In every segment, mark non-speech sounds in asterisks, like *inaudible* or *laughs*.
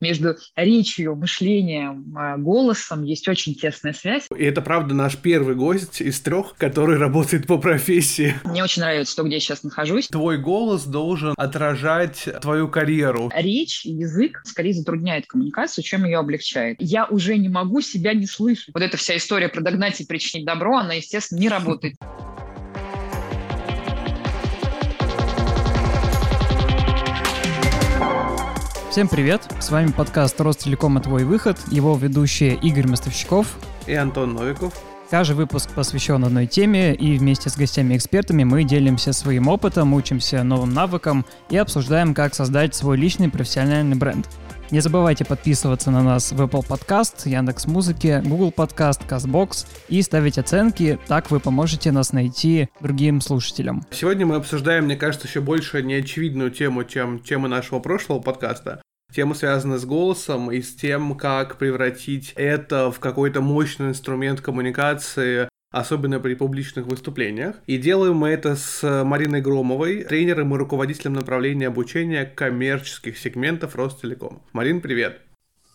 между речью, мышлением, э, голосом есть очень тесная связь. И это, правда, наш первый гость из трех, который работает по профессии. Мне очень нравится то, где я сейчас нахожусь. Твой голос должен отражать твою карьеру. Речь и язык скорее затрудняет коммуникацию, чем ее облегчает. Я уже не могу себя не слышать. Вот эта вся история про догнать и причинить добро, она, естественно, не работает. Всем привет! С вами подкаст «Ростелеком. Твой выход», его ведущие Игорь Мостовщиков и Антон Новиков. Каждый выпуск посвящен одной теме, и вместе с гостями-экспертами мы делимся своим опытом, учимся новым навыкам и обсуждаем, как создать свой личный профессиональный бренд. Не забывайте подписываться на нас в Apple Podcast, Яндекс Музыки, Google Podcast, CastBox и ставить оценки, так вы поможете нас найти другим слушателям. Сегодня мы обсуждаем, мне кажется, еще больше неочевидную тему, чем темы нашего прошлого подкаста. Тема связана с голосом и с тем, как превратить это в какой-то мощный инструмент коммуникации особенно при публичных выступлениях. И делаем мы это с Мариной Громовой, тренером и руководителем направления обучения коммерческих сегментов Ростелеком. Марин, привет!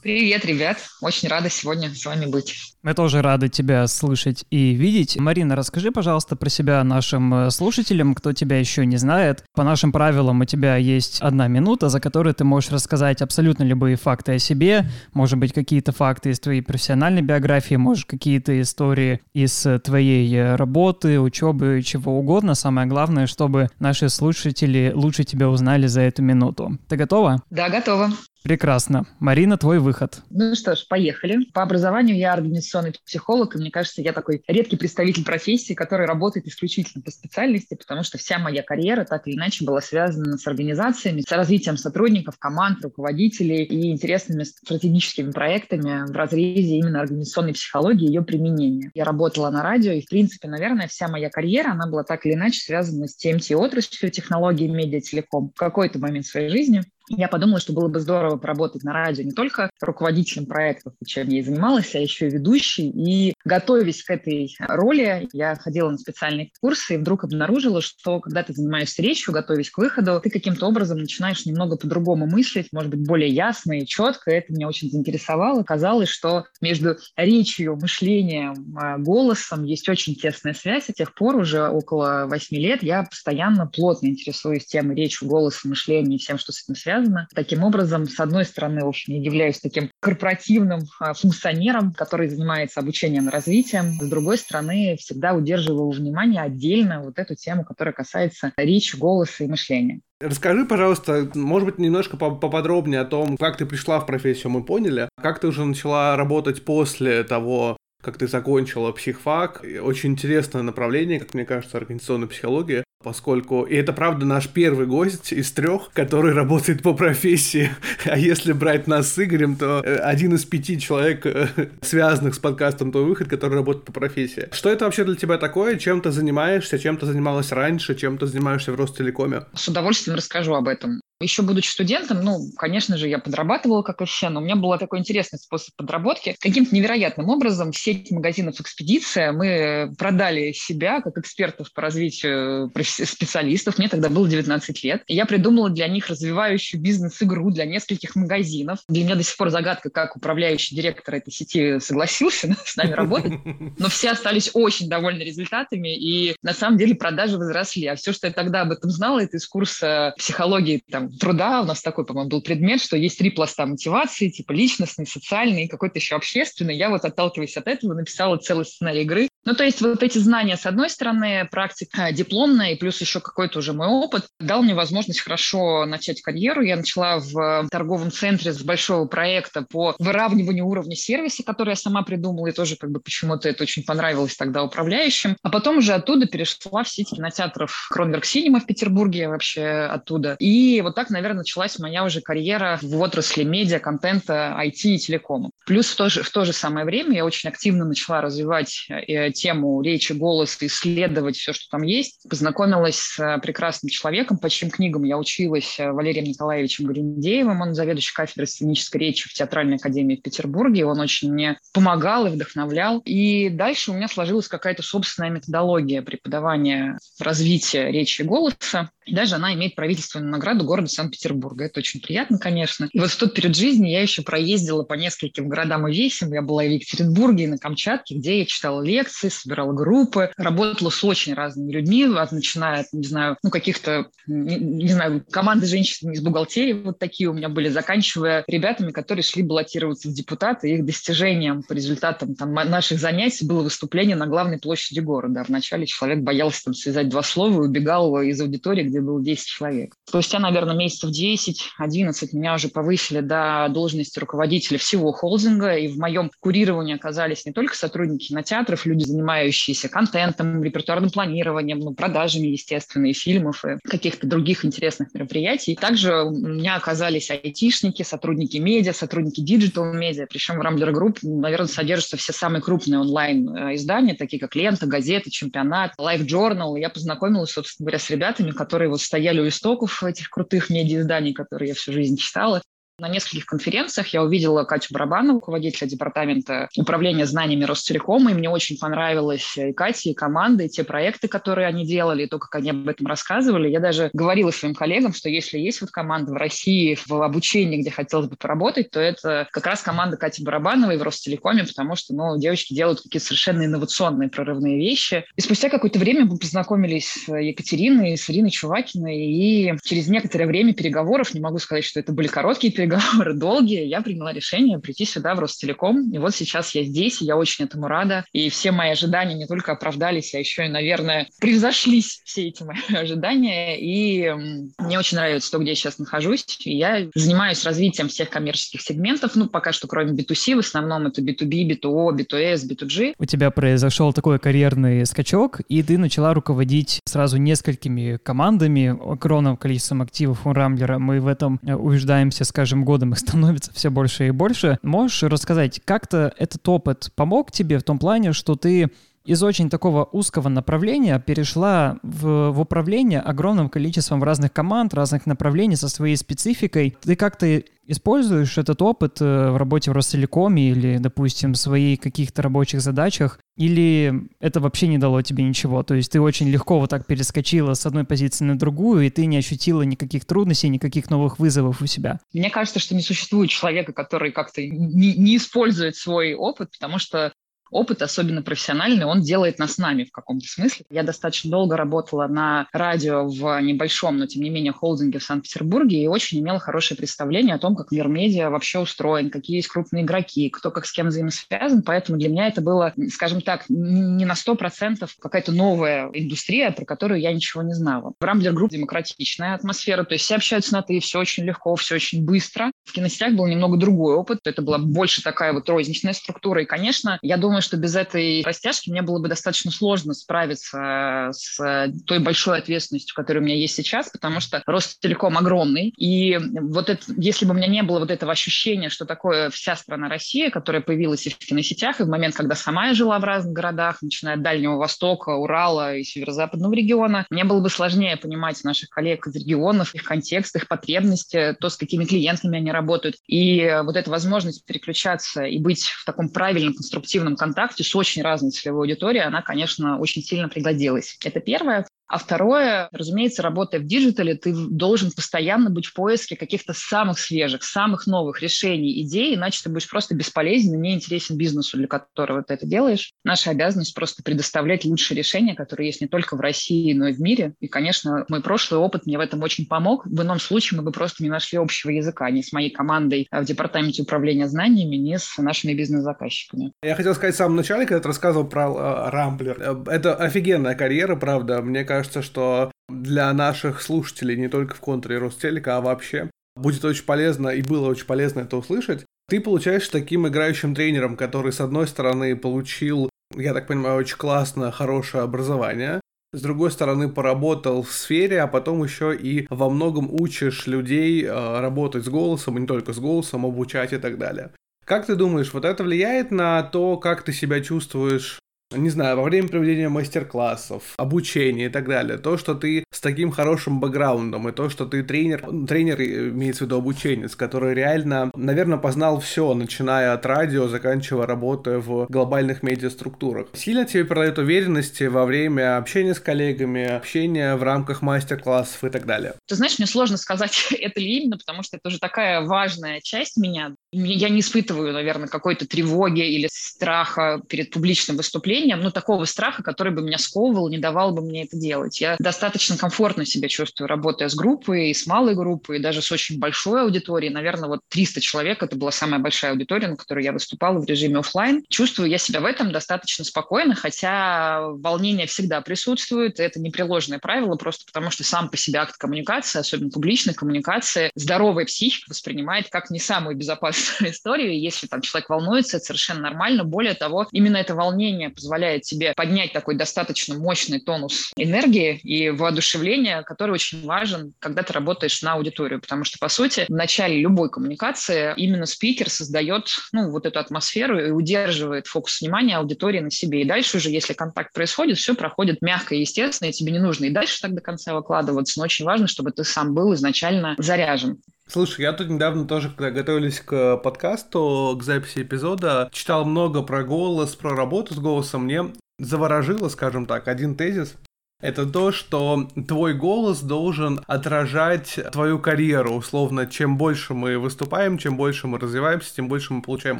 Привет, ребят! Очень рада сегодня с вами быть. Мы тоже рады тебя слышать и видеть. Марина, расскажи, пожалуйста, про себя нашим э, слушателям, кто тебя еще не знает. По нашим правилам у тебя есть одна минута, за которой ты можешь рассказать абсолютно любые факты о себе. Может быть, какие-то факты из твоей профессиональной биографии, может, какие-то истории из э, твоей э, работы, учебы, чего угодно. Самое главное, чтобы наши слушатели лучше тебя узнали за эту минуту. Ты готова? Да, готова. Прекрасно. Марина, твой выход. Ну что ж, поехали. По образованию я организационный психолог, и мне кажется, я такой редкий представитель профессии, который работает исключительно по специальности, потому что вся моя карьера так или иначе была связана с организациями, с развитием сотрудников, команд, руководителей и интересными стратегическими проектами в разрезе именно организационной психологии и ее применения. Я работала на радио, и, в принципе, наверное, вся моя карьера, она была так или иначе связана с TMT-отраслью технологий, медиа, телеком в какой-то момент своей жизни я подумала, что было бы здорово поработать на радио не только руководителем проектов, чем я и занималась, а еще и ведущей. И готовясь к этой роли, я ходила на специальные курсы и вдруг обнаружила, что когда ты занимаешься речью, готовясь к выходу, ты каким-то образом начинаешь немного по-другому мыслить, может быть, более ясно и четко. Это меня очень заинтересовало. Казалось, что между речью, мышлением, а, голосом есть очень тесная связь. С тех пор уже около восьми лет я постоянно плотно интересуюсь темой речи, голоса, мышления и всем, что с этим связано связано. Таким образом, с одной стороны, в общем, я являюсь таким корпоративным а, функционером, который занимается обучением и развитием. С другой стороны, всегда удерживаю внимание отдельно вот эту тему, которая касается речи, голоса и мышления. Расскажи, пожалуйста, может быть, немножко поподробнее о том, как ты пришла в профессию, мы поняли. Как ты уже начала работать после того, как ты закончила психфак. Очень интересное направление, как мне кажется, организационной психологии поскольку и это правда наш первый гость из трех, который работает по профессии. А если брать нас с Игорем, то э, один из пяти человек, э, связанных с подкастом «Твой выход», который работает по профессии. Что это вообще для тебя такое? Чем ты занимаешься? Чем ты занималась раньше? Чем ты занимаешься в Ростелекоме? С удовольствием расскажу об этом. Еще будучи студентом, ну, конечно же, я подрабатывала как и все, но у меня был такой интересный способ подработки. Каким-то невероятным образом в сеть магазинов «Экспедиция» мы продали себя как экспертов по развитию специалистов. Мне тогда было 19 лет. И я придумала для них развивающую бизнес-игру для нескольких магазинов. Для меня до сих пор загадка, как управляющий директор этой сети согласился *laughs* с нами работать. Но все остались очень довольны результатами, и на самом деле продажи возросли. А все, что я тогда об этом знала, это из курса психологии там, труда, у нас такой, по-моему, был предмет, что есть три пласта мотивации, типа личностный, социальный и какой-то еще общественный. Я вот, отталкиваясь от этого, написала целый сценарий игры. Ну, то есть вот эти знания, с одной стороны, практика дипломная, и плюс еще какой-то уже мой опыт, дал мне возможность хорошо начать карьеру. Я начала в торговом центре с большого проекта по выравниванию уровня сервиса, который я сама придумала, и тоже как бы почему-то это очень понравилось тогда управляющим. А потом уже оттуда перешла в сеть кинотеатров Кронберг Синема в Петербурге, вообще оттуда. И вот так, наверное, началась моя уже карьера в отрасли медиа, контента, IT и телекома. Плюс в то же, в то же самое время я очень активно начала развивать э, тему речи, голоса, исследовать все, что там есть. Познакомилась с э, прекрасным человеком, по чьим книгам я училась, э, Валерием Николаевичем Гриндеевым. Он заведующий кафедрой сценической речи в Театральной академии в Петербурге. Он очень мне помогал и вдохновлял. И дальше у меня сложилась какая-то собственная методология преподавания развития речи и голоса. Даже она имеет правительственную награду города Санкт-Петербурга. Это очень приятно, конечно. И вот в тот период жизни я еще проездила по нескольким городам и весям. Я была и в Екатеринбурге, и на Камчатке, где я читала лекции, собирала группы, работала с очень разными людьми, начиная от, не знаю, ну, каких-то, не, не знаю, команды женщин из бухгалтерии, вот такие у меня были, заканчивая ребятами, которые шли баллотироваться в депутаты. Их достижением по результатам там, наших занятий было выступление на главной площади города. Вначале человек боялся там связать два слова и убегал из аудитории, где было 10 человек. Спустя, наверное, месяцев 10-11 меня уже повысили до должности руководителя всего холдинга, и в моем курировании оказались не только сотрудники кинотеатров, люди, занимающиеся контентом, репертуарным планированием, ну, продажами, естественно, и фильмов, и каких-то других интересных мероприятий. Также у меня оказались айтишники, сотрудники медиа, сотрудники digital медиа, причем в Rambler Group, наверное, содержатся все самые крупные онлайн-издания, такие как «Лента», «Газета», «Чемпионат», «LiveJournal». Я познакомилась, собственно говоря, с ребятами, которые вот стояли у истоков этих крутых медиа-изданий, которые я всю жизнь читала. На нескольких конференциях я увидела Катю Барабанову, руководителя департамента управления знаниями Ростелекома, и мне очень понравилось и Катя, и команда, и те проекты, которые они делали, и то, как они об этом рассказывали. Я даже говорила своим коллегам, что если есть вот команда в России в обучении, где хотелось бы поработать, то это как раз команда Кати Барабановой в Ростелекоме, потому что, ну, девочки делают какие-то совершенно инновационные прорывные вещи. И спустя какое-то время мы познакомились с Екатериной, с Ириной Чувакиной, и через некоторое время переговоров, не могу сказать, что это были короткие переговоры, переговоры *laughs* долгие, я приняла решение прийти сюда, в Ростелеком. И вот сейчас я здесь, и я очень этому рада. И все мои ожидания не только оправдались, а еще и, наверное, превзошлись все эти мои *laughs* ожидания. И мне очень нравится то, где я сейчас нахожусь. И я занимаюсь развитием всех коммерческих сегментов. Ну, пока что, кроме B2C, в основном это B2B, B2O, B2S, B2G. У тебя произошел такой карьерный скачок, и ты начала руководить сразу несколькими командами, огромным количеством активов у Рамблера. Мы в этом э, убеждаемся, скажем, годом их *laughs* становится все больше и больше. Можешь рассказать, как-то этот опыт помог тебе в том плане, что ты из очень такого узкого направления перешла в, в управление огромным количеством разных команд, разных направлений со своей спецификой. Ты как-то используешь этот опыт э, в работе в Ростелекоме или, допустим, в своих каких-то рабочих задачах, или это вообще не дало тебе ничего? То есть ты очень легко вот так перескочила с одной позиции на другую, и ты не ощутила никаких трудностей, никаких новых вызовов у себя? Мне кажется, что не существует человека, который как-то не, не использует свой опыт, потому что опыт, особенно профессиональный, он делает нас нами в каком-то смысле. Я достаточно долго работала на радио в небольшом, но тем не менее холдинге в Санкт-Петербурге и очень имела хорошее представление о том, как мир медиа вообще устроен, какие есть крупные игроки, кто как с кем взаимосвязан. Поэтому для меня это было, скажем так, не на 100% какая-то новая индустрия, про которую я ничего не знала. В Rambler Group демократичная атмосфера, то есть все общаются на «ты», все очень легко, все очень быстро. В киносетях был немного другой опыт, это была больше такая вот розничная структура. И, конечно, я думаю, думаю, что без этой растяжки мне было бы достаточно сложно справиться с той большой ответственностью, которая у меня есть сейчас, потому что Ростелеком огромный. И вот это, если бы у меня не было вот этого ощущения, что такое вся страна Россия, которая появилась и в киносетях, и в момент, когда сама я жила в разных городах, начиная от Дальнего Востока, Урала и Северо-Западного региона, мне было бы сложнее понимать наших коллег из регионов, их контекст, их потребности, то, с какими клиентами они работают. И вот эта возможность переключаться и быть в таком правильном, конструктивном контакте, в контакте с очень разной целевой аудиторией, она, конечно, очень сильно пригодилась. Это первое. А второе, разумеется, работая в диджитале, ты должен постоянно быть в поиске каких-то самых свежих, самых новых решений, идей, иначе ты будешь просто бесполезен и не интересен бизнесу, для которого ты это делаешь. Наша обязанность просто предоставлять лучшие решения, которые есть не только в России, но и в мире. И, конечно, мой прошлый опыт мне в этом очень помог. В ином случае мы бы просто не нашли общего языка ни с моей командой в департаменте управления знаниями, ни с нашими бизнес-заказчиками. Я хотел сказать в самом начале, когда ты рассказывал про Рамблер. Э, это офигенная карьера, правда. Мне кажется, кажется, что для наших слушателей, не только в контуре Ростелека, а вообще, будет очень полезно и было очень полезно это услышать. Ты получаешься таким играющим тренером, который, с одной стороны, получил, я так понимаю, очень классное, хорошее образование, с другой стороны, поработал в сфере, а потом еще и во многом учишь людей э, работать с голосом, и не только с голосом, обучать и так далее. Как ты думаешь, вот это влияет на то, как ты себя чувствуешь не знаю, во время проведения мастер-классов, обучения и так далее, то, что ты с таким хорошим бэкграундом, и то, что ты тренер, тренер имеется в виду обученец, который реально, наверное, познал все, начиная от радио, заканчивая работой в глобальных медиаструктурах. Сильно тебе придает уверенности во время общения с коллегами, общения в рамках мастер-классов и так далее? Ты знаешь, мне сложно сказать, *laughs* это ли именно, потому что это уже такая важная часть меня. Я не испытываю, наверное, какой-то тревоги или страха перед публичным выступлением, ну, такого страха, который бы меня сковывал, не давал бы мне это делать. Я достаточно комфортно себя чувствую, работая с группой, и с малой группой, и даже с очень большой аудиторией. Наверное, вот 300 человек, это была самая большая аудитория, на которой я выступала в режиме офлайн. Чувствую я себя в этом достаточно спокойно, хотя волнение всегда присутствует, это непреложное правило, просто потому что сам по себе акт коммуникации, особенно публичной коммуникации, здоровая психика воспринимает как не самую безопасную *laughs* историю. Если там человек волнуется, это совершенно нормально. Более того, именно это волнение позволяет тебе поднять такой достаточно мощный тонус энергии и воодушевления, который очень важен, когда ты работаешь на аудиторию. Потому что, по сути, в начале любой коммуникации именно спикер создает ну, вот эту атмосферу и удерживает фокус внимания аудитории на себе. И дальше уже, если контакт происходит, все проходит мягко и естественно, и тебе не нужно и дальше так до конца выкладываться. Но очень важно, чтобы ты сам был изначально заряжен. Слушай, я тут недавно тоже, когда готовились к подкасту, к записи эпизода, читал много про голос, про работу с голосом. Мне заворожило, скажем так, один тезис. Это то, что твой голос должен отражать твою карьеру. Условно, чем больше мы выступаем, чем больше мы развиваемся, тем больше мы получаем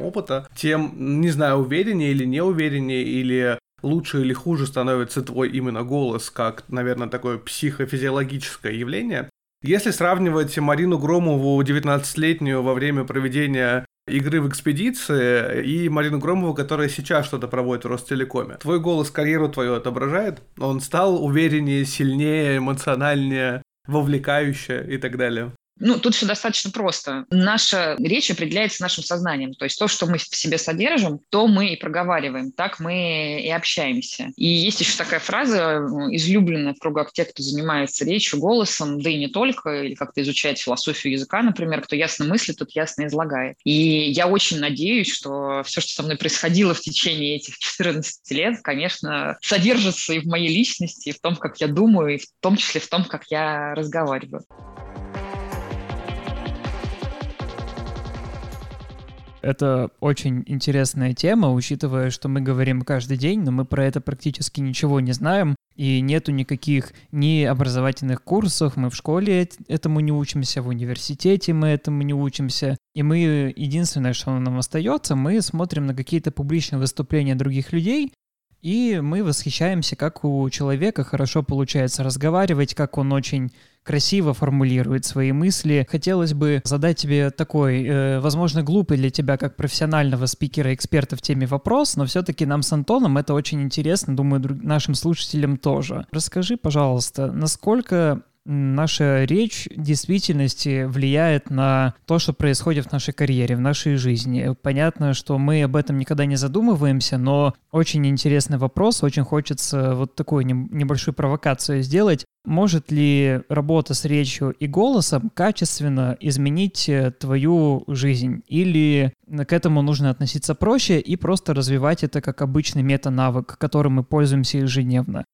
опыта, тем, не знаю, увереннее или неувереннее, или лучше или хуже становится твой именно голос, как, наверное, такое психофизиологическое явление. Если сравнивать Марину Громову, 19-летнюю, во время проведения игры в экспедиции и Марину Громову, которая сейчас что-то проводит в Ростелекоме. Твой голос карьеру твою отображает? Он стал увереннее, сильнее, эмоциональнее, вовлекающе и так далее? Ну, тут все достаточно просто. Наша речь определяется нашим сознанием. То есть то, что мы в себе содержим, то мы и проговариваем, так мы и общаемся. И есть еще такая фраза, излюбленная в кругах тех, кто занимается речью, голосом, да и не только, или как-то изучает философию языка, например, кто ясно мыслит, тот ясно излагает. И я очень надеюсь, что все, что со мной происходило в течение этих 14 лет, конечно, содержится и в моей личности, и в том, как я думаю, и в том числе в том, как я разговариваю. Это очень интересная тема, учитывая, что мы говорим каждый день, но мы про это практически ничего не знаем, и нету никаких ни образовательных курсов, мы в школе этому не учимся, в университете мы этому не учимся. И мы, единственное, что нам остается, мы смотрим на какие-то публичные выступления других людей, и мы восхищаемся, как у человека хорошо получается разговаривать, как он очень красиво формулирует свои мысли. Хотелось бы задать тебе такой, э, возможно, глупый для тебя как профессионального спикера, эксперта в теме вопрос, но все-таки нам с Антоном это очень интересно, думаю, нашим слушателям тоже. Расскажи, пожалуйста, насколько наша речь в действительности влияет на то, что происходит в нашей карьере, в нашей жизни. Понятно, что мы об этом никогда не задумываемся, но очень интересный вопрос, очень хочется вот такую небольшую провокацию сделать. Может ли работа с речью и голосом качественно изменить э, твою жизнь? Или к этому нужно относиться проще и просто развивать это как обычный мета-навык, которым мы пользуемся ежедневно?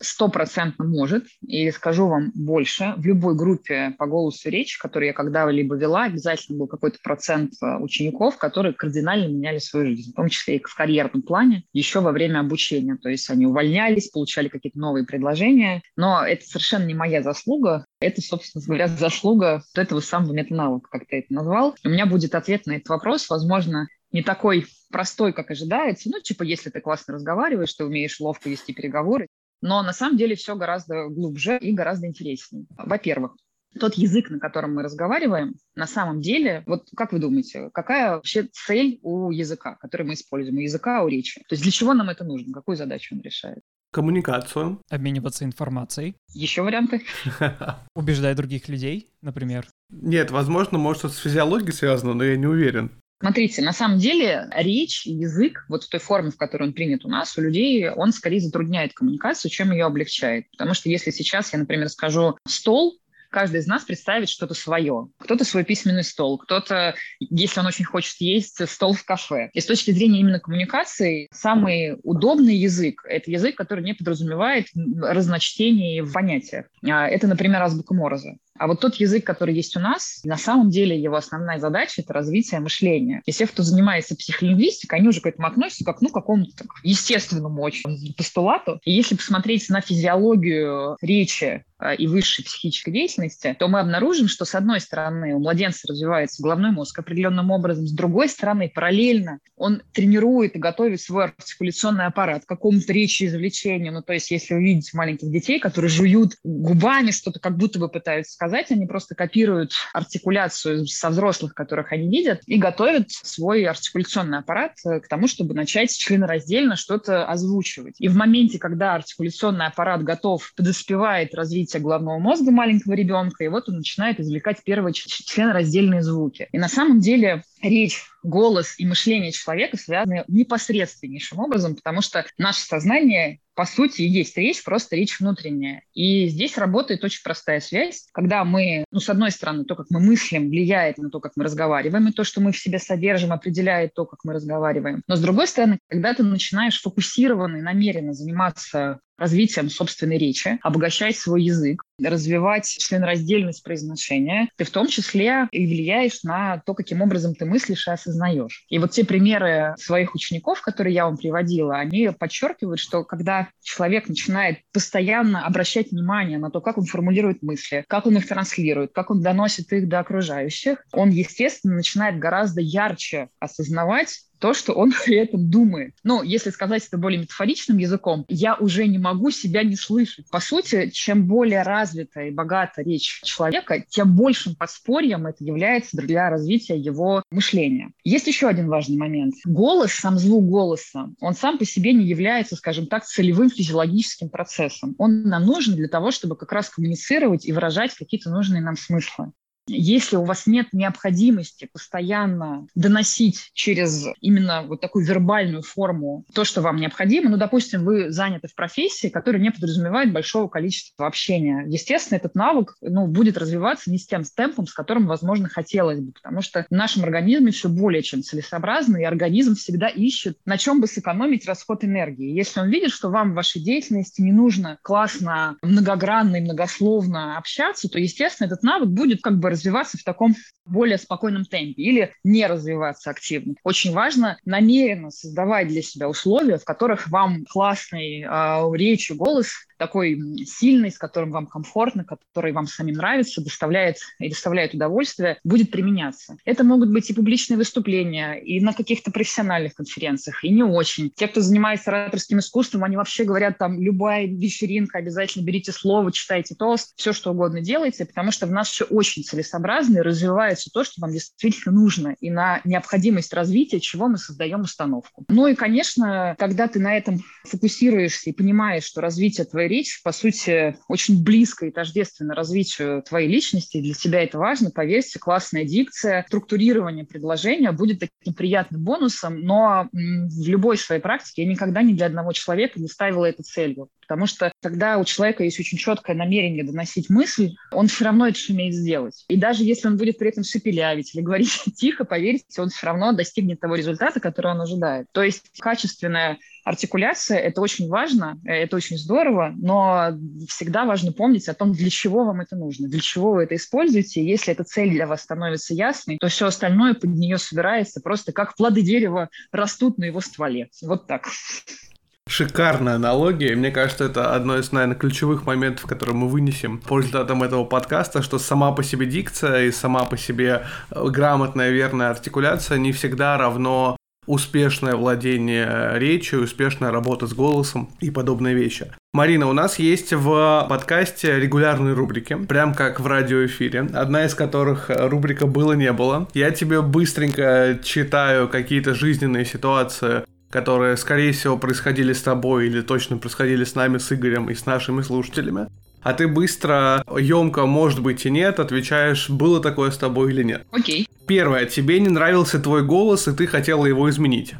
Стопроцентно может. И скажу вам больше, в любой группе по голосу речи, которую я когда-либо вела, обязательно был какой-то процент э, учеников, которые кардинально меняли свою жизнь, в том числе и в карьерном плане, еще во время обучения. То есть они увольнялись, получали какие-то новые предложения. Но это совершенно не моя заслуга. Это, собственно говоря, *laughs* заслуга этого самого метанавыка, как ты это назвал. У меня будет ответ на этот вопрос, возможно, не такой простой, как ожидается. Ну, типа, если ты классно разговариваешь, ты умеешь ловко вести переговоры, но на самом деле все гораздо глубже и гораздо интереснее. Во-первых, тот язык, на котором мы разговариваем, на самом деле, вот как вы думаете, какая вообще цель у языка, который мы используем, у языка, у речи? То есть для чего нам это нужно? Какую задачу он решает? Коммуникацию. Обмениваться информацией. Еще варианты? *laughs* Убеждать других людей, например. Нет, возможно, может, это с физиологией связано, но я не уверен. Смотрите, на самом деле речь, язык, вот в той форме, в которой он принят у нас, у людей, он скорее затрудняет коммуникацию, чем ее облегчает. Потому что если сейчас я, например, скажу «стол», каждый из нас представит что-то свое. Кто-то свой письменный стол, кто-то, если он очень хочет есть, стол в кафе. И с точки зрения именно коммуникации, самый удобный язык – это язык, который не подразумевает разночтений в понятиях. А, это, например, азбука Мороза. А вот тот язык, который есть у нас, на самом деле его основная задача – это развитие мышления. И все, кто занимается психолингвистикой, они уже к этому относятся как ну, какому-то так, естественному очень постулату. И если посмотреть на физиологию речи Э, и высшей психической деятельности, то мы обнаружим, что с одной стороны у младенца развивается головной мозг определенным образом, с другой стороны параллельно он тренирует и готовит свой артикуляционный аппарат к какому-то речи извлечению. Ну, то есть если вы видите маленьких детей, которые жуют губами что-то, как будто бы пытаются сказать, они просто копируют артикуляцию со взрослых, которых они видят, и готовят свой артикуляционный аппарат э, к тому, чтобы начать членораздельно что-то озвучивать. И в моменте, когда артикуляционный аппарат готов, подоспевает развитие головного мозга маленького ребенка, и вот он начинает извлекать первые членораздельные звуки. И на самом деле речь, голос и мышление человека связаны непосредственнейшим образом, потому что наше сознание по сути, есть речь, просто речь внутренняя. И здесь работает очень простая связь, когда мы, ну, с одной стороны, то, как мы мыслим, влияет на то, как мы разговариваем, и то, что мы в себе содержим, определяет то, как мы разговариваем. Но с другой стороны, когда ты начинаешь фокусированно и намеренно заниматься развитием собственной речи, обогащать свой язык, развивать членораздельность произношения, ты в том числе и влияешь на то, каким образом ты мыслишь и осознаешь. И вот те примеры своих учеников, которые я вам приводила, они подчеркивают, что когда человек начинает постоянно обращать внимание на то, как он формулирует мысли, как он их транслирует, как он доносит их до окружающих, он, естественно, начинает гораздо ярче осознавать то, что он *laughs* при этом думает. Но если сказать это более метафоричным языком, я уже не могу себя не слышать. По сути, чем более развитая и богата речь человека, тем большим подспорьем это является для развития его мышления. Есть еще один важный момент. Голос, сам звук голоса, он сам по себе не является, скажем так, целевым физиологическим процессом. Он нам нужен для того, чтобы как раз коммуницировать и выражать какие-то нужные нам смыслы. Если у вас нет необходимости постоянно доносить через именно вот такую вербальную форму то, что вам необходимо, ну, допустим, вы заняты в профессии, которая не подразумевает большого количества общения, естественно, этот навык ну, будет развиваться не с тем темпом, с которым, возможно, хотелось бы, потому что в нашем организме все более чем целесообразно, и организм всегда ищет, на чем бы сэкономить расход энергии. Если он видит, что вам в вашей деятельности не нужно классно, многогранно и многословно общаться, то, естественно, этот навык будет как бы развиваться в таком более спокойном темпе или не развиваться активно. Очень важно намеренно создавать для себя условия, в которых вам классный э, и голос такой сильный, с которым вам комфортно, который вам самим нравится, доставляет и доставляет удовольствие, будет применяться. Это могут быть и публичные выступления, и на каких-то профессиональных конференциях, и не очень. Те, кто занимается ораторским искусством, они вообще говорят, там, любая вечеринка, обязательно берите слово, читайте тост, все, что угодно делайте, потому что в нас все очень целесообразно и развивается то, что вам действительно нужно, и на необходимость развития, чего мы создаем установку. Ну и, конечно, когда ты на этом фокусируешься и понимаешь, что развитие твоей речь, по сути, очень близко и тождественно развитию твоей личности. Для тебя это важно. Поверьте, классная дикция, структурирование предложения будет таким приятным бонусом, но в любой своей практике я никогда ни для одного человека не ставила это целью. Потому что когда у человека есть очень четкое намерение доносить мысль, он все равно это сумеет сделать. И даже если он будет при этом шепелявить или говорить *laughs* тихо, поверьте, он все равно достигнет того результата, который он ожидает. То есть качественная артикуляция – это очень важно, это очень здорово, но всегда важно помнить о том, для чего вам это нужно, для чего вы это используете. Если эта цель для вас становится ясной, то все остальное под нее собирается просто как плоды дерева растут на его стволе. Вот так. Шикарная аналогия. Мне кажется, это одно из, наверное, ключевых моментов, которые мы вынесем по результатам этого подкаста, что сама по себе дикция и сама по себе э, грамотная, верная артикуляция не всегда равно успешное владение речью, успешная работа с голосом и подобные вещи. Марина, у нас есть в подкасте регулярные рубрики, прям как в радиоэфире, одна из которых э, рубрика «Было-не было». Я тебе быстренько читаю какие-то жизненные ситуации, которые, скорее всего, происходили с тобой или точно происходили с нами, с Игорем и с нашими слушателями. А ты быстро, емко, может быть и нет, отвечаешь, было такое с тобой или нет. Окей. Первое, тебе не нравился твой голос, и ты хотела его изменить.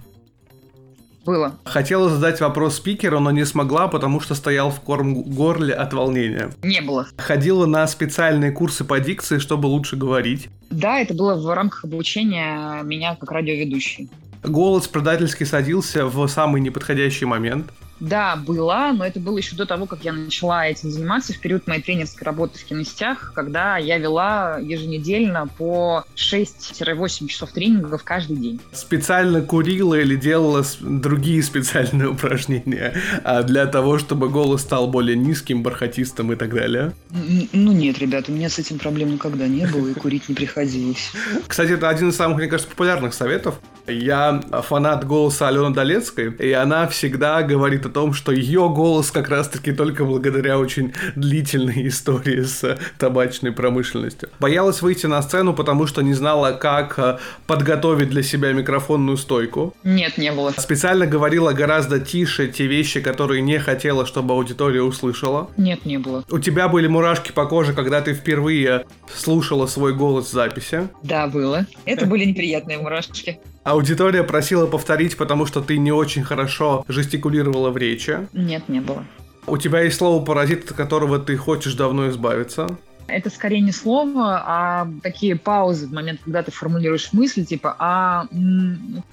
Было. Хотела задать вопрос спикеру, но не смогла, потому что стоял в корм горле от волнения. Не было. Ходила на специальные курсы по дикции, чтобы лучше говорить. Да, это было в рамках обучения меня как радиоведущей. Голос предательски садился в самый неподходящий момент. Да, была, но это было еще до того, как я начала этим заниматься, в период моей тренерской работы в киностях, когда я вела еженедельно по 6-8 часов тренингов каждый день. Специально курила или делала другие специальные упражнения а для того, чтобы голос стал более низким, бархатистым и так далее? Ну нет, ребят, у меня с этим проблем никогда не было, и курить не приходилось. Кстати, это один из самых, мне кажется, популярных советов. Я фанат голоса Алены Долецкой, и она всегда говорит о том, что ее голос как раз-таки только благодаря очень длительной *laughs* истории с табачной промышленностью. Боялась выйти на сцену, потому что не знала, как э, подготовить для себя микрофонную стойку. Нет, не было. Специально говорила гораздо тише те вещи, которые не хотела, чтобы аудитория услышала. Нет, не было. У тебя были мурашки по коже, когда ты впервые слушала свой голос в записи? Да, было. Это были неприятные мурашки. Аудитория просила повторить, потому что ты не очень хорошо жестикулировала в речи. Нет, не было. У тебя есть слово паразит, от которого ты хочешь давно избавиться. Это скорее не слово, а такие паузы в момент, когда ты формулируешь мысли, типа «а...»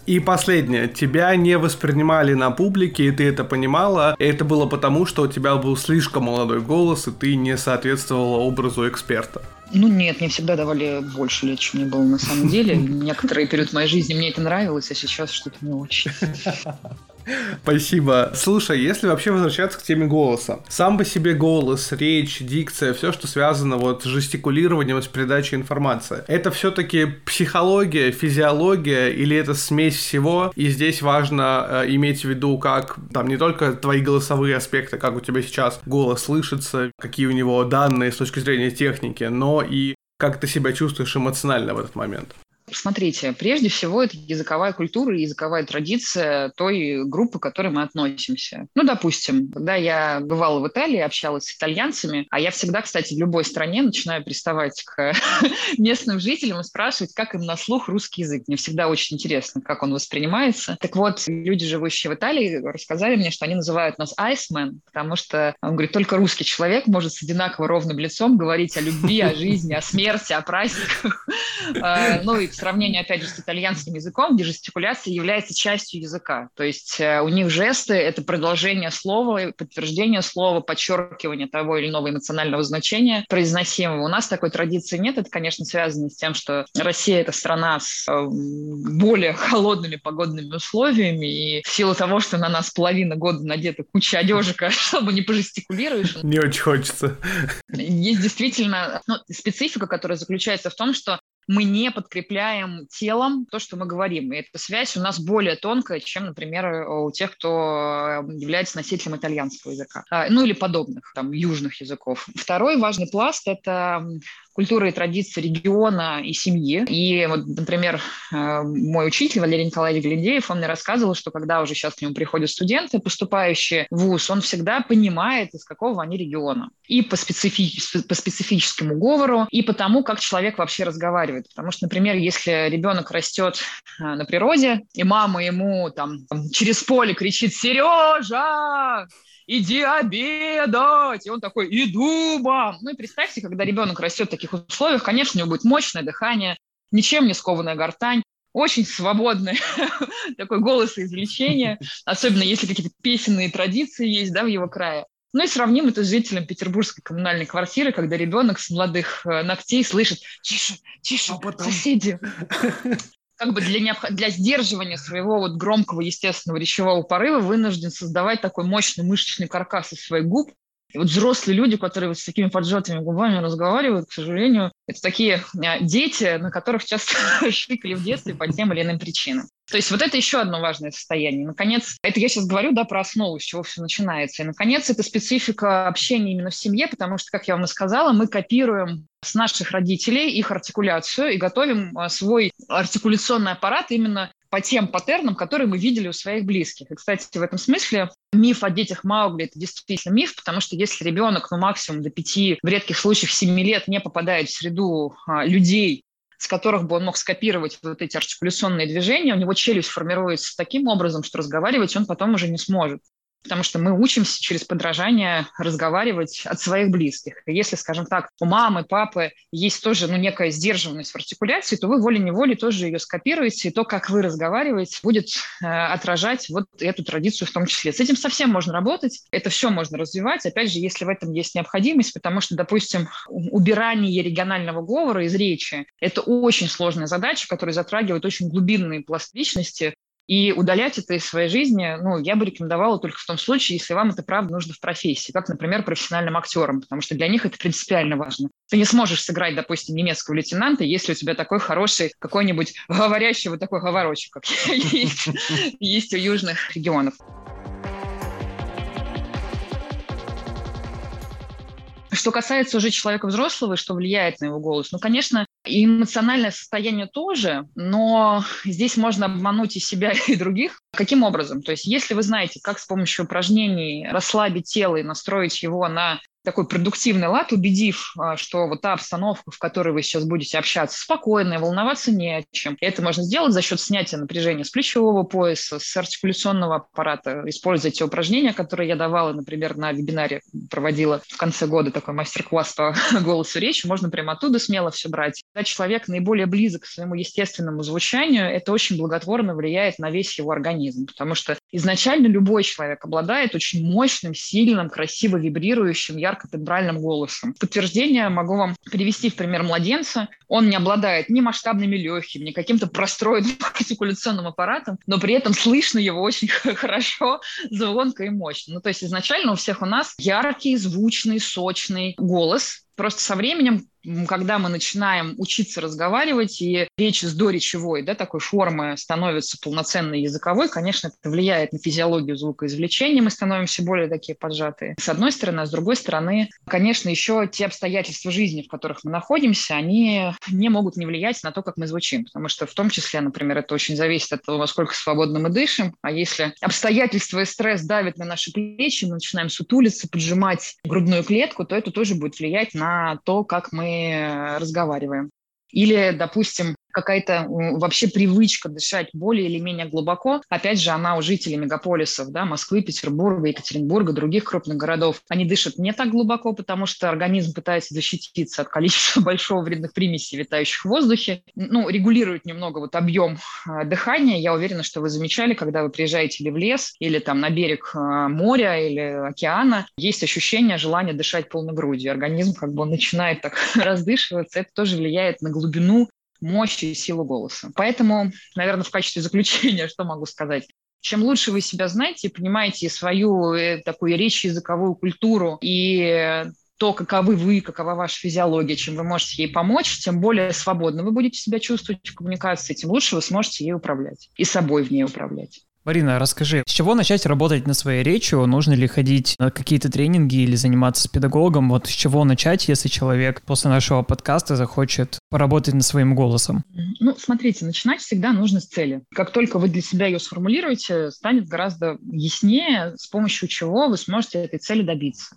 И последнее. Тебя не воспринимали на публике, и ты это понимала. И это было потому, что у тебя был слишком молодой голос, и ты не соответствовала образу эксперта. Ну нет, мне всегда давали больше лет, чем мне было на самом деле. *laughs* Некоторые период моей жизни мне это нравилось, а сейчас что-то не очень. *laughs* Спасибо. Слушай, если вообще возвращаться к теме голоса. Сам по себе голос, речь, дикция, все, что связано вот с жестикулированием, с передачей информации. Это все-таки психология, физиология или это смесь всего? И здесь важно э, иметь в виду, как там не только твои голосовые аспекты, как у тебя сейчас голос слышится, какие у него данные с точки зрения техники, но и как ты себя чувствуешь эмоционально в этот момент. Смотрите, прежде всего это языковая культура и языковая традиция той группы, к которой мы относимся. Ну, допустим, когда я бывала в Италии, общалась с итальянцами, а я всегда, кстати, в любой стране начинаю приставать к *laughs* местным жителям и спрашивать, как им на слух русский язык. Мне всегда очень интересно, как он воспринимается. Так вот, люди, живущие в Италии, рассказали мне, что они называют нас Iceman, потому что, он говорит, только русский человек может с одинаково ровным лицом говорить о любви, о *laughs* жизни, о смерти, о праздниках. *laughs* А, ну и сравнению, опять же, с итальянским языком, где жестикуляция является частью языка. То есть э, у них жесты – это продолжение слова, подтверждение слова, подчеркивание того или иного эмоционального значения произносимого. У нас такой традиции нет. Это, конечно, связано с тем, что Россия – это страна с э, более холодными погодными условиями, и в силу того, что на нас половина года надета куча одежика, *laughs* чтобы не пожестикулируешь. Не очень хочется. Есть действительно ну, специфика, которая заключается в том, что мы не подкрепляем телом то, что мы говорим. И эта связь у нас более тонкая, чем, например, у тех, кто э, является носителем итальянского языка. А, ну или подобных, там, южных языков. Второй важный пласт – это культуры и традиции региона и семьи. И вот, например, э, мой учитель Валерий Николаевич Глиндеев, он мне рассказывал, что когда уже сейчас к нему приходят студенты, поступающие в ВУЗ, он всегда понимает, из какого они региона. И по, специфи... по специфическому говору, и по тому, как человек вообще разговаривает. Потому что, например, если ребенок растет э, на природе, и мама ему там через поле кричит «Сережа!», иди обедать. И он такой, иду, мам. Ну и представьте, когда ребенок растет в таких условиях, конечно, у него будет мощное дыхание, ничем не скованная гортань, очень свободный *laughs* такой голос извлечения, особенно если какие-то песенные традиции есть да, в его крае. Ну и сравним это с жителем петербургской коммунальной квартиры, когда ребенок с молодых э, ногтей слышит «Тише, тише, а потом... соседи!» *laughs* как бы для, необх... для сдерживания своего вот громкого естественного речевого порыва вынужден создавать такой мощный мышечный каркас из своих губ. Вот взрослые люди, которые вот с такими поджатыми губами разговаривают, к сожалению, это такие а, дети, на которых часто *laughs* шикали в детстве по тем или иным причинам. То есть вот это еще одно важное состояние. Наконец, это я сейчас говорю, да, про основу, с чего все начинается. И, наконец, это специфика общения именно в семье, потому что, как я вам и сказала, мы копируем с наших родителей их артикуляцию и готовим а, свой артикуляционный аппарат именно по тем паттернам, которые мы видели у своих близких. И, кстати, в этом смысле миф о детях Маугли – это действительно миф, потому что если ребенок, ну, максимум до пяти, в редких случаях семи лет не попадает в среду а, людей, с которых бы он мог скопировать вот эти артикуляционные движения, у него челюсть формируется таким образом, что разговаривать он потом уже не сможет потому что мы учимся через подражание разговаривать от своих близких. И если, скажем так, у мамы, папы есть тоже ну, некая сдержанность в артикуляции, то вы волей-неволей тоже ее скопируете, и то, как вы разговариваете, будет э, отражать вот эту традицию в том числе. С этим совсем можно работать, это все можно развивать, опять же, если в этом есть необходимость, потому что, допустим, убирание регионального говора из речи – это очень сложная задача, которая затрагивает очень глубинные пласт личности, и удалять это из своей жизни, ну, я бы рекомендовала только в том случае, если вам это правда нужно в профессии, как, например, профессиональным актерам, потому что для них это принципиально важно. Ты не сможешь сыграть, допустим, немецкого лейтенанта, если у тебя такой хороший какой-нибудь говорящий вот такой говорочек, как *laughs* есть у южных регионов. Что касается уже человека взрослого, что влияет на его голос, ну, конечно, и эмоциональное состояние тоже, но здесь можно обмануть и себя, *laughs* и других. Каким образом? То есть если вы знаете, как с помощью упражнений расслабить тело и настроить его на такой продуктивный лад, убедив, а, что вот та обстановка, в которой вы сейчас будете общаться, спокойная, волноваться не о чем. Это можно сделать за счет снятия напряжения с плечевого пояса, с артикуляционного аппарата. Используя те упражнения, которые я давала, например, на вебинаре проводила в конце года такой мастер-класс по *laughs* голосу речи, можно прямо оттуда смело все брать. Когда человек наиболее близок к своему естественному звучанию, это очень благотворно влияет на весь его организм, потому что изначально любой человек обладает очень мощным, сильным, красиво вибрирующим, ярко-тембральным голосом. Подтверждение могу вам привести в пример младенца. Он не обладает ни масштабными легкими, ни каким-то простроенным *laughs* артикуляционным аппаратом, но при этом слышно его очень *laughs* хорошо, звонко и мощно. Ну, то есть изначально у всех у нас яркий, звучный, сочный голос, Просто со временем когда мы начинаем учиться разговаривать, и речь с доречевой, да, такой формы становится полноценной языковой, конечно, это влияет на физиологию звукоизвлечения, мы становимся более такие поджатые. С одной стороны, а с другой стороны, конечно, еще те обстоятельства жизни, в которых мы находимся, они не могут не влиять на то, как мы звучим, потому что в том числе, например, это очень зависит от того, насколько свободно мы дышим, а если обстоятельства и стресс давят на наши плечи, мы начинаем сутулиться, поджимать грудную клетку, то это тоже будет влиять на то, как мы разговариваем. Или, допустим, какая-то вообще привычка дышать более или менее глубоко. Опять же, она у жителей мегаполисов, да, Москвы, Петербурга, Екатеринбурга, других крупных городов. Они дышат не так глубоко, потому что организм пытается защититься от количества *laughs* большого вредных примесей, витающих в воздухе. Ну, регулирует немного вот объем а, дыхания. Я уверена, что вы замечали, когда вы приезжаете или в лес, или там на берег а, моря или океана, есть ощущение желания дышать полной грудью. Организм как бы начинает так *laughs* раздышиваться. Это тоже влияет на глубину мощь и силу голоса. Поэтому, наверное, в качестве заключения, что могу сказать? Чем лучше вы себя знаете, понимаете свою э, такую речь, языковую культуру и то, каковы вы, какова ваша физиология, чем вы можете ей помочь, тем более свободно вы будете себя чувствовать в коммуникации, тем лучше вы сможете ей управлять и собой в ней управлять. Марина, расскажи, с чего начать работать над своей речью? Нужно ли ходить на какие-то тренинги или заниматься с педагогом? Вот с чего начать, если человек после нашего подкаста захочет поработать над своим голосом? Ну, смотрите, начинать всегда нужно с цели. Как только вы для себя ее сформулируете, станет гораздо яснее, с помощью чего вы сможете этой цели добиться.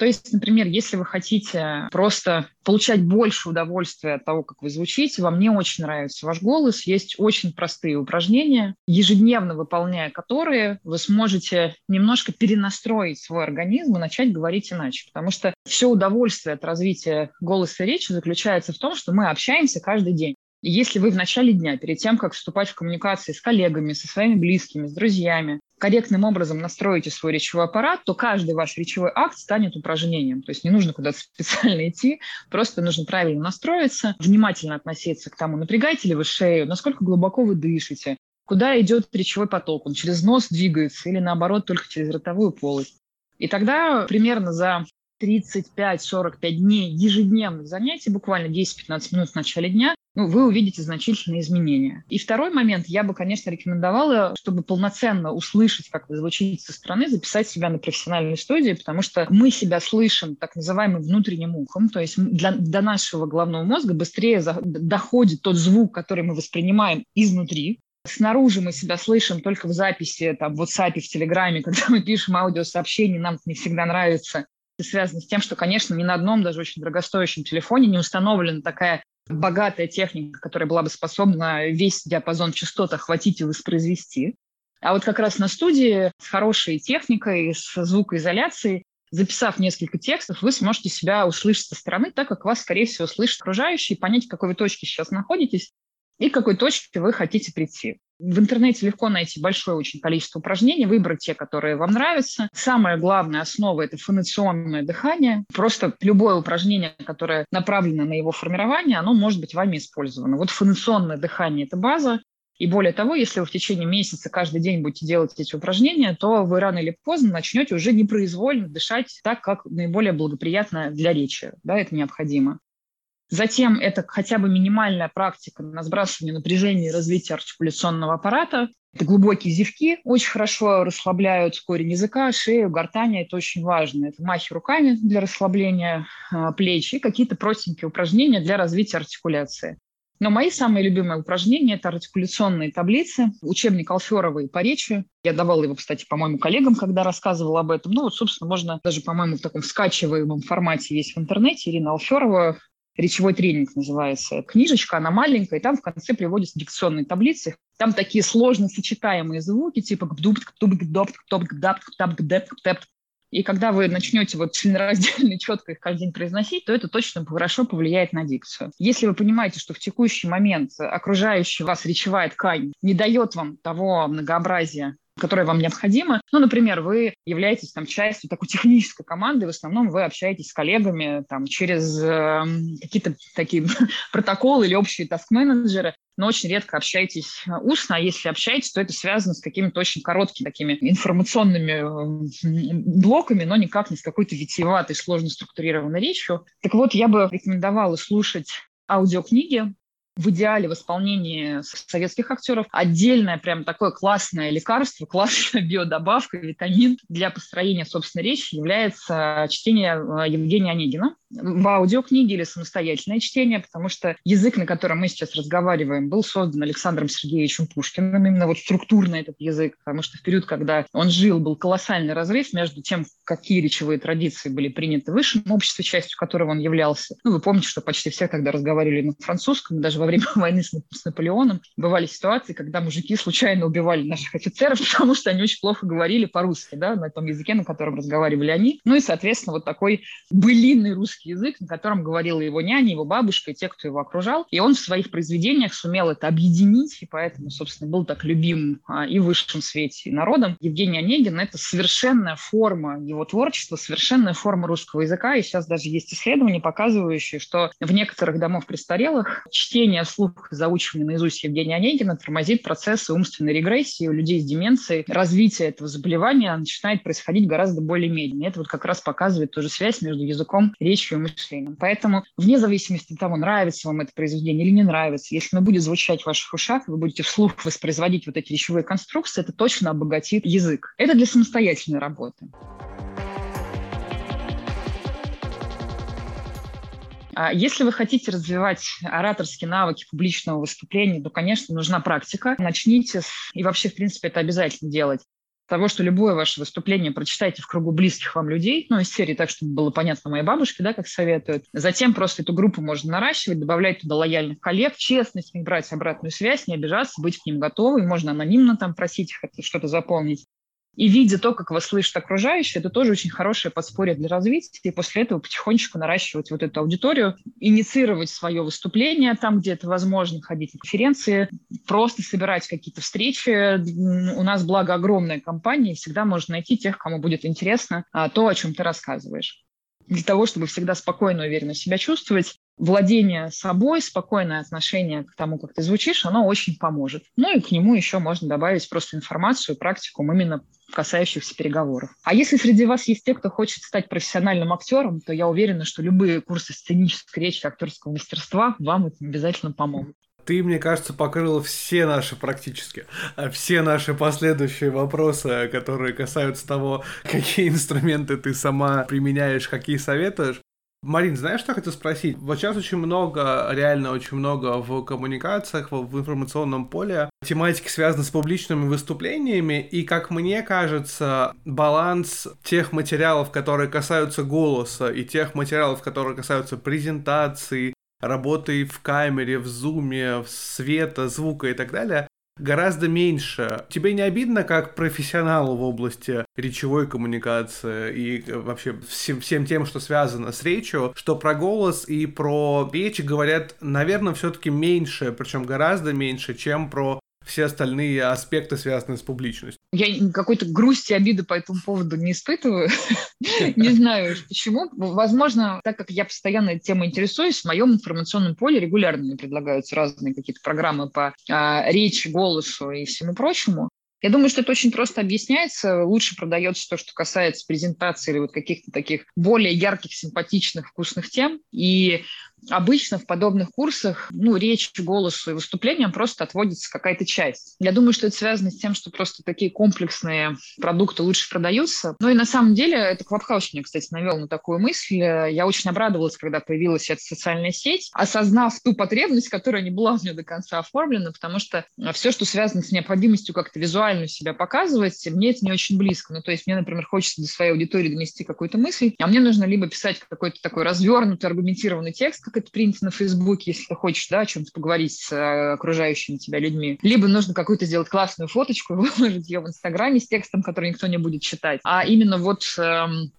То есть, например, если вы хотите просто получать больше удовольствия от того, как вы звучите, вам не очень нравится ваш голос, есть очень простые упражнения, ежедневно выполняя которые, вы сможете немножко перенастроить свой организм и начать говорить иначе. Потому что все удовольствие от развития голоса и речи заключается в том, что мы общаемся каждый день. Если вы в начале дня, перед тем, как вступать в коммуникации с коллегами, со своими близкими, с друзьями, корректным образом настроите свой речевой аппарат, то каждый ваш речевой акт станет упражнением. То есть не нужно куда-то *laughs* специально идти, просто нужно правильно настроиться, внимательно относиться к тому, напрягаете ли вы шею, насколько глубоко вы дышите, куда идет речевой поток, он через нос двигается или наоборот только через ротовую полость. И тогда примерно за 35-45 дней ежедневных занятий, буквально 10-15 минут в начале дня, ну, вы увидите значительные изменения. И второй момент, я бы, конечно, рекомендовала, чтобы полноценно услышать, как вы звучите со стороны, записать себя на профессиональной студии, потому что мы себя слышим так называемым внутренним ухом, то есть для, до нашего головного мозга быстрее за, доходит тот звук, который мы воспринимаем изнутри, Снаружи мы себя слышим только в записи, там, в WhatsApp, в Телеграме, *laughs* когда мы пишем аудиосообщения, нам это не всегда нравится. Связано с тем, что, конечно, ни на одном, даже очень дорогостоящем телефоне не установлена такая богатая техника, которая была бы способна весь диапазон частот охватить и воспроизвести. А вот как раз на студии с хорошей техникой, с звукоизоляцией, записав несколько текстов, вы сможете себя услышать со стороны, так как вас, скорее всего, слышат окружающие, понять, в какой вы точке сейчас находитесь и к какой точке вы хотите прийти. В интернете легко найти большое очень количество упражнений, выбрать те, которые вам нравятся. Самая главная основа – это фонационное дыхание. Просто любое упражнение, которое направлено на его формирование, оно может быть вами использовано. Вот фонационное дыхание – это база. И более того, если вы в течение месяца каждый день будете делать эти упражнения, то вы рано или поздно начнете уже непроизвольно дышать так, как наиболее благоприятно для речи. Да, это необходимо. Затем это хотя бы минимальная практика на сбрасывание напряжения и развитие артикуляционного аппарата. Это глубокие зевки, очень хорошо расслабляют корень языка, шею, гортань. Это очень важно. Это махи руками для расслабления э, плеч и какие-то простенькие упражнения для развития артикуляции. Но мои самые любимые упражнения – это артикуляционные таблицы, учебник Алферовой по речи. Я давала его, кстати, по-моему, коллегам, когда рассказывала об этом. Ну, вот, собственно, можно даже, по-моему, в таком скачиваемом формате есть в интернете. Ирина Алферова речевой тренинг называется. Книжечка, она маленькая, и там в конце приводятся дикционные таблицы. Там такие сложно сочетаемые звуки, типа гдуб, гдуб, гдоп, гдоп, гдап, гдап, гдеп, гдеп. И когда вы начнете вот членораздельно *laughs* четко их каждый день произносить, то это точно хорошо повлияет на дикцию. Если вы понимаете, что в текущий момент окружающая вас речевая ткань не дает вам того многообразия, которое вам необходимо. Ну, например, вы являетесь там частью такой технической команды, в основном вы общаетесь с коллегами там через э, какие-то такие *laughs* протоколы или общие таск-менеджеры, но очень редко общаетесь э, устно, а если общаетесь, то это связано с какими-то очень короткими такими информационными э, блоками, но никак не с какой-то витиеватой, сложно структурированной речью. Так вот, я бы рекомендовала слушать аудиокниги, в идеале в исполнении советских актеров отдельное прям такое классное лекарство, *laughs* классная биодобавка, витамин для построения собственной речи является чтение э, Евгения Онегина в аудиокниге или самостоятельное чтение, потому что язык, на котором мы сейчас разговариваем, был создан Александром Сергеевичем Пушкиным, именно вот структурно этот язык, потому что в период, когда он жил, был колоссальный разрыв между тем, какие речевые традиции были приняты в высшем обществе, частью которого он являлся. Ну, вы помните, что почти все тогда разговаривали на французском, даже во время *laughs* войны с, Наполеоном бывали ситуации, когда мужики случайно убивали наших офицеров, *laughs* потому что они очень плохо говорили по-русски, да, на том языке, на котором разговаривали они. Ну и, соответственно, вот такой былинный русский русский язык, на котором говорила его няня, его бабушка и те, кто его окружал. И он в своих произведениях сумел это объединить, и поэтому, собственно, был так любим а, и в высшем свете, и народом. Евгений Онегин – это совершенная форма его творчества, совершенная форма русского языка. И сейчас даже есть исследования, показывающие, что в некоторых домах престарелых чтение вслух и заучивание наизусть Евгения Онегина тормозит процессы умственной регрессии у людей с деменцией. Развитие этого заболевания начинает происходить гораздо более медленно. Это вот как раз показывает тоже связь между языком, речью и мышлением. Поэтому вне зависимости от того, нравится вам это произведение или не нравится, если оно будет звучать в ваших ушах, вы будете вслух воспроизводить вот эти речевые конструкции, это точно обогатит язык. Это для самостоятельной работы. Если вы хотите развивать ораторские навыки публичного выступления, то, конечно, нужна практика. Начните с... И вообще, в принципе, это обязательно делать того, что любое ваше выступление прочитайте в кругу близких вам людей, ну, из серии так, чтобы было понятно моей бабушке, да, как советуют. Затем просто эту группу можно наращивать, добавлять туда лояльных коллег, честно с них брать обратную связь, не обижаться, быть к ним готовым, можно анонимно там просить их что-то заполнить. И видя то, как вас слышат окружающие, это тоже очень хорошее подспорье для развития. И после этого потихонечку наращивать вот эту аудиторию, инициировать свое выступление там, где это возможно, ходить на конференции, просто собирать какие-то встречи. У нас, благо, огромная компания, и всегда можно найти тех, кому будет интересно а, то, о чем ты рассказываешь для того, чтобы всегда спокойно и уверенно себя чувствовать, владение собой, спокойное отношение к тому, как ты звучишь, оно очень поможет. Ну и к нему еще можно добавить просто информацию, практику именно касающихся переговоров. А если среди вас есть те, кто хочет стать профессиональным актером, то я уверена, что любые курсы сценической речи, актерского мастерства вам это обязательно помогут. Ты, мне кажется, покрыла все наши практически, а все наши последующие вопросы, которые касаются того, *laughs* какие инструменты ты сама применяешь, какие советуешь. Марин, знаешь, что я хочу спросить? Вот сейчас очень много, реально очень много в коммуникациях, в, информационном поле тематики связаны с публичными выступлениями, и, как мне кажется, баланс тех материалов, которые касаются голоса, и тех материалов, которые касаются презентации, работой в камере, в зуме, в света, звука и так далее, гораздо меньше. Тебе не обидно, как профессионалу в области речевой коммуникации и вообще всем, всем тем, что связано с речью, что про голос и про речь говорят, наверное, все-таки меньше, причем гораздо меньше, чем про все остальные аспекты, связанные с публичностью. Я какой-то грусти, обиды по этому поводу не испытываю. *laughs* Не знаю почему. Возможно, так как я постоянно этой темой интересуюсь, в моем информационном поле регулярно мне предлагаются разные какие-то программы по а, речи, голосу и всему прочему. Я думаю, что это очень просто объясняется. Лучше продается то, что касается презентации или вот каких-то таких более ярких, симпатичных, вкусных тем. И обычно в подобных курсах, ну, речь, голосу и выступлениям просто отводится какая-то часть. Я думаю, что это связано с тем, что просто такие комплексные продукты лучше продаются. Ну и на самом деле, это Клабхаус меня, кстати, навел на такую мысль. Я очень обрадовалась, когда появилась эта социальная сеть, осознав ту потребность, которая не была у меня до конца оформлена, потому что все, что связано с необходимостью как-то визуально себя показывать, мне это не очень близко. Ну, то есть мне, например, хочется до своей аудитории донести какую-то мысль, а мне нужно либо писать какой-то такой развернутый, аргументированный текст, как это принято на Фейсбуке, если ты хочешь, да, о чем-то поговорить с э, окружающими тебя людьми. Либо нужно какую-то сделать классную фоточку, *laughs* выложить ее в Инстаграме с текстом, который никто не будет читать. А именно вот эм,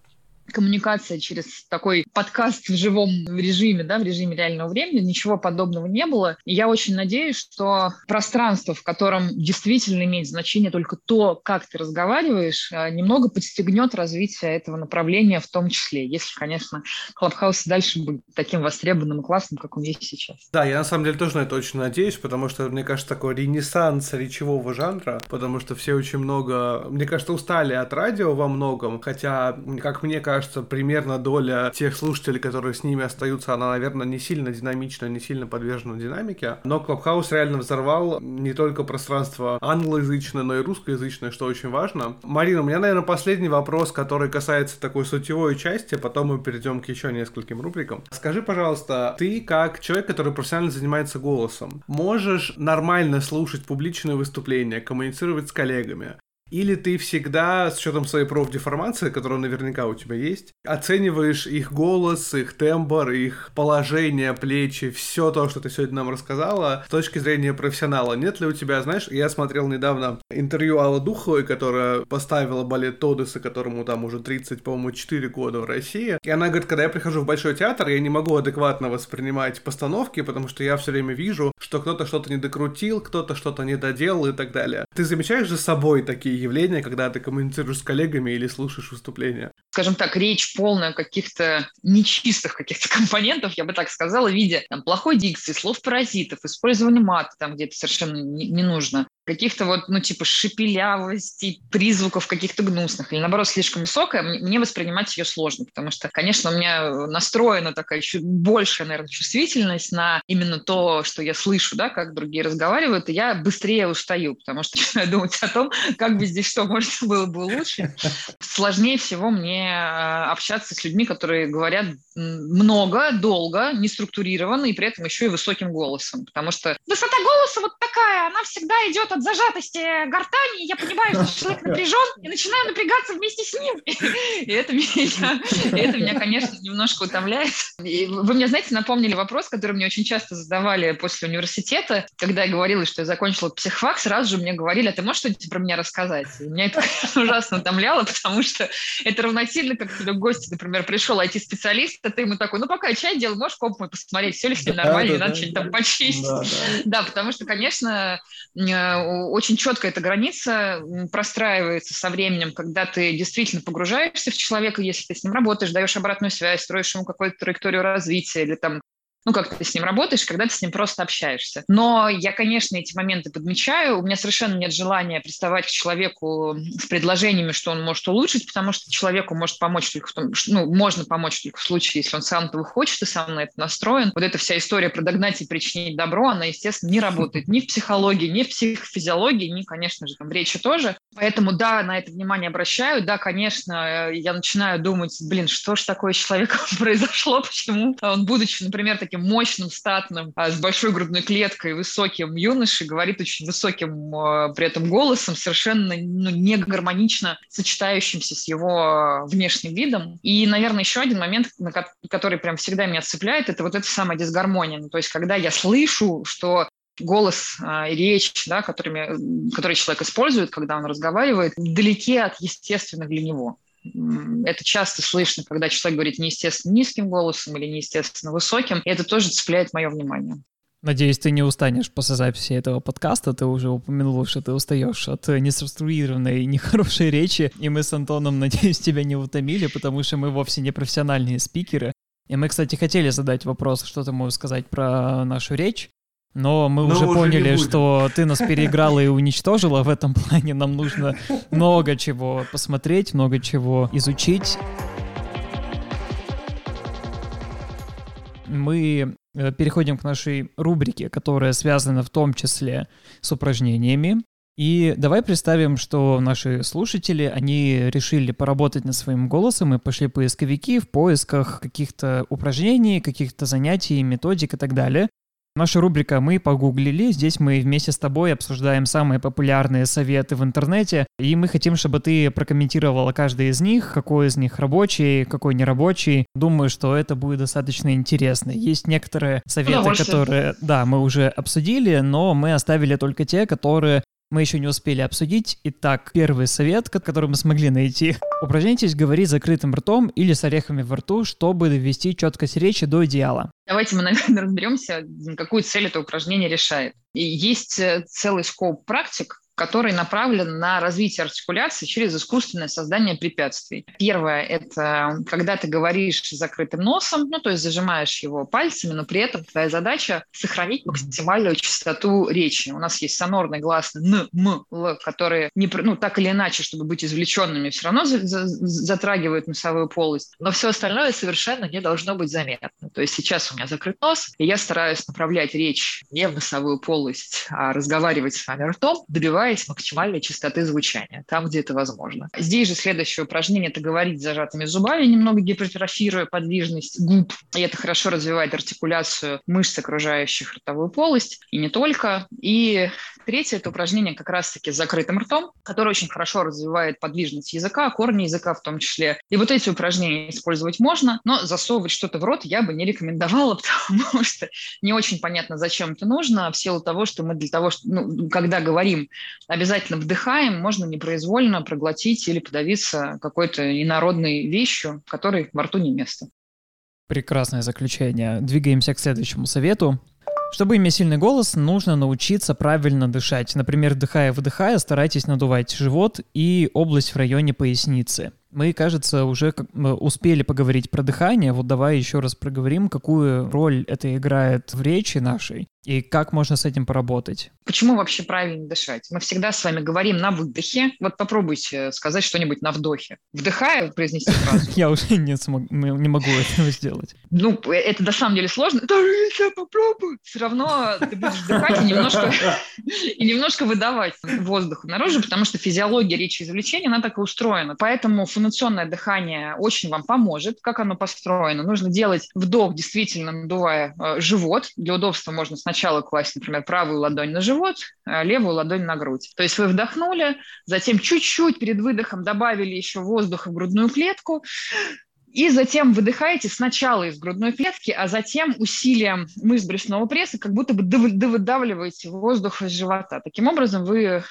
коммуникация через такой подкаст в живом режиме, да, в режиме реального времени, ничего подобного не было. И я очень надеюсь, что пространство, в котором действительно имеет значение только то, как ты разговариваешь, э, немного подстегнет развитие этого направления в том числе, если, конечно, Clubhouse дальше будет таким востребованным и классным, как он есть сейчас. Да, я на самом деле тоже на это очень надеюсь, потому что, мне кажется, такой ренессанс речевого жанра, потому что все очень много, мне кажется, устали от радио во многом, хотя, как мне кажется, кажется, примерно доля тех слушателей, которые с ними остаются, она, наверное, не сильно динамична, не сильно подвержена динамике. Но Clubhouse реально взорвал не только пространство англоязычное, но и русскоязычное, что очень важно. Марина, у меня, наверное, последний вопрос, который касается такой сутевой части, потом мы перейдем к еще нескольким рубрикам. Скажи, пожалуйста, ты как человек, который профессионально занимается голосом, можешь нормально слушать публичные выступления, коммуницировать с коллегами, или ты всегда, с учетом своей профдеформации, которая наверняка у тебя есть, оцениваешь их голос, их тембр, их положение, плечи, все то, что ты сегодня нам рассказала, с точки зрения профессионала. Нет ли у тебя, знаешь, я смотрел недавно интервью Аллы Духовой, которая поставила балет Тодеса, которому там уже 30, по-моему, 4 года в России. И она говорит, когда я прихожу в Большой театр, я не могу адекватно воспринимать постановки, потому что я все время вижу, что кто-то что-то не докрутил, кто-то что-то не доделал и так далее. Ты замечаешь за собой такие явления, когда ты коммуницируешь с коллегами или слушаешь выступления? Скажем так, речь полная каких-то нечистых каких-то компонентов, я бы так сказала, в виде там, плохой дикции, слов-паразитов, использования мата там где-то совершенно не, не нужно каких-то вот, ну, типа шепелявостей, призвуков каких-то гнусных, или наоборот слишком высокая, мне воспринимать ее сложно, потому что, конечно, у меня настроена такая чуть большая, наверное, чувствительность на именно то, что я слышу, да, как другие разговаривают, и я быстрее устаю, потому что *laughs* начинаю думать о том, как бы здесь что, может, было бы лучше. Сложнее всего мне а, общаться с людьми, которые говорят много, долго, неструктурированно и при этом еще и высоким голосом, потому что высота голоса вот такая, она всегда идет от зажатости гортани, я понимаю, что человек *laughs* напряжен, и начинаю напрягаться вместе с ним. *laughs* И это меня, это меня конечно, немножко утомляет. И вы мне, знаете, напомнили вопрос, который мне очень часто задавали после университета, когда я говорила, что я закончила психфак, сразу же мне говорили, а ты можешь что-нибудь про меня рассказать? И меня это ужасно утомляло, потому что это равносильно, как тебе в гости, например, пришел IT-специалист, а ты ему такой, ну, пока я чай делал, можешь коп мой посмотреть, все ли с ним нормально, да, да, надо да, что-нибудь там почистить. Да, потому что, конечно, очень четко эта граница простраивается со временем, когда ты действительно погружаешься в человека, если ты с ним работаешь, даешь обратную связь, строишь ему какую-то траекторию развития или там ну, как ты с ним работаешь, когда ты с ним просто общаешься. Но я, конечно, эти моменты подмечаю. У меня совершенно нет желания приставать к человеку с предложениями, что он может улучшить, потому что человеку может помочь только в том, ну, можно помочь только в случае, если он сам этого хочет и сам на это настроен. Вот эта вся история про догнать и причинить добро, она, естественно, не работает ни в психологии, ни в психофизиологии, ни, конечно же, там в речи тоже. Поэтому, да, на это внимание обращаю. Да, конечно, я начинаю думать, блин, что ж такое с человеком *laughs* произошло, почему он, будучи, например, таким мощным, статным, а, с большой грудной клеткой, высоким юношей, говорит очень высоким а, при этом голосом, совершенно ну, не гармонично сочетающимся с его внешним видом. И, наверное, еще один момент, который прям всегда меня цепляет, это вот эта самая дисгармония. Ну, то есть, когда я слышу, что голос а, и речь, да, которыми, который человек использует, когда он разговаривает, далеки от естественных для него. Это часто слышно, когда человек говорит неестественно низким голосом или неестественно высоким, и это тоже цепляет мое внимание. Надеюсь, ты не устанешь после записи этого подкаста. Ты уже упомянул, что ты устаешь от неструктурированной и нехорошей речи. И мы с Антоном, *laughs* надеюсь, тебя не утомили, потому что мы вовсе не профессиональные спикеры. И мы, кстати, хотели задать вопрос, что ты можешь сказать про нашу речь. Но мы Но уже, уже поняли, что ты нас переиграла и уничтожила. В этом плане нам нужно много чего посмотреть, много чего изучить. Мы э, переходим к нашей рубрике, которая связана в том числе с упражнениями. И давай представим, что наши слушатели, они решили поработать над своим голосом и пошли поисковики в поисках каких-то упражнений, каких-то занятий, методик и так далее. Наша рубрика «Мы погуглили». Здесь мы вместе с тобой обсуждаем самые популярные советы в интернете, и мы хотим, чтобы ты прокомментировала каждый из них, какой из них рабочий, какой нерабочий. Думаю, что это будет достаточно интересно. Есть некоторые советы, которые, да, мы уже обсудили, но мы оставили только те, которые мы еще не успели обсудить. Итак, первый совет, который мы смогли найти. Упражняйтесь говорить закрытым ртом или с орехами во рту, чтобы довести четкость речи до идеала. Давайте мы, *laughs* наверное, разберемся, какую цель это упражнение решает. И есть э, целый скоп практик, который направлен на развитие артикуляции через искусственное создание препятствий. Первое – это когда ты говоришь закрытым носом, ну, то есть зажимаешь его пальцами, но при этом твоя задача – сохранить максимальную частоту речи. У нас есть сонорный гласный «н», «м», «л», которые не, ну, так или иначе, чтобы быть извлеченными, все равно за, за, затрагивают носовую полость, но все остальное совершенно не должно быть заметно. То есть сейчас у меня закрыт нос, и я стараюсь направлять речь не в носовую полость, а разговаривать с вами ртом, добиваясь добиваясь максимальной частоты звучания, там, где это возможно. Здесь же следующее упражнение – это говорить зажатыми зубами, немного гипертрофируя подвижность губ. И это хорошо развивает артикуляцию мышц, окружающих ротовую полость, и не только. И третье – это упражнение как раз-таки с закрытым ртом, которое очень хорошо развивает подвижность языка, корни языка в том числе. И вот эти упражнения использовать можно, но засовывать что-то в рот я бы не рекомендовала, *laughs* потому что не очень понятно, зачем это нужно, в силу того, что мы для того, что, ну, когда говорим обязательно вдыхаем, можно непроизвольно проглотить или подавиться какой-то инородной вещью, которой во рту не место. Прекрасное заключение. Двигаемся к следующему совету. Чтобы иметь сильный голос, нужно научиться правильно дышать. Например, вдыхая-выдыхая, старайтесь надувать живот и область в районе поясницы. Мы, кажется, уже успели поговорить про дыхание. Вот давай еще раз проговорим, какую роль это играет в речи нашей и как можно с этим поработать. Почему вообще правильно дышать? Мы всегда с вами говорим на выдохе. Вот попробуйте сказать что-нибудь на вдохе. Вдыхая, произнести фразу. *laughs* Я уже не, смог, не могу этого сделать. Ну, это на самом деле сложно. Если я попробую. Все равно ты будешь вдыхать и немножко, *laughs* и немножко выдавать воздух наружу, потому что физиология речи извлечения, она так и устроена. Поэтому фонационное дыхание очень вам поможет. Как оно построено? Нужно делать вдох, действительно надувая э, живот. Для удобства можно сначала класть, например, правую ладонь на живот, а левую ладонь на грудь. То есть вы вдохнули, затем чуть-чуть перед выдохом добавили еще воздуха в грудную клетку, и затем выдыхаете сначала из грудной клетки, а затем усилием мышц брюшного пресса как будто бы довыдавливаете воздух из живота. Таким образом, вы э,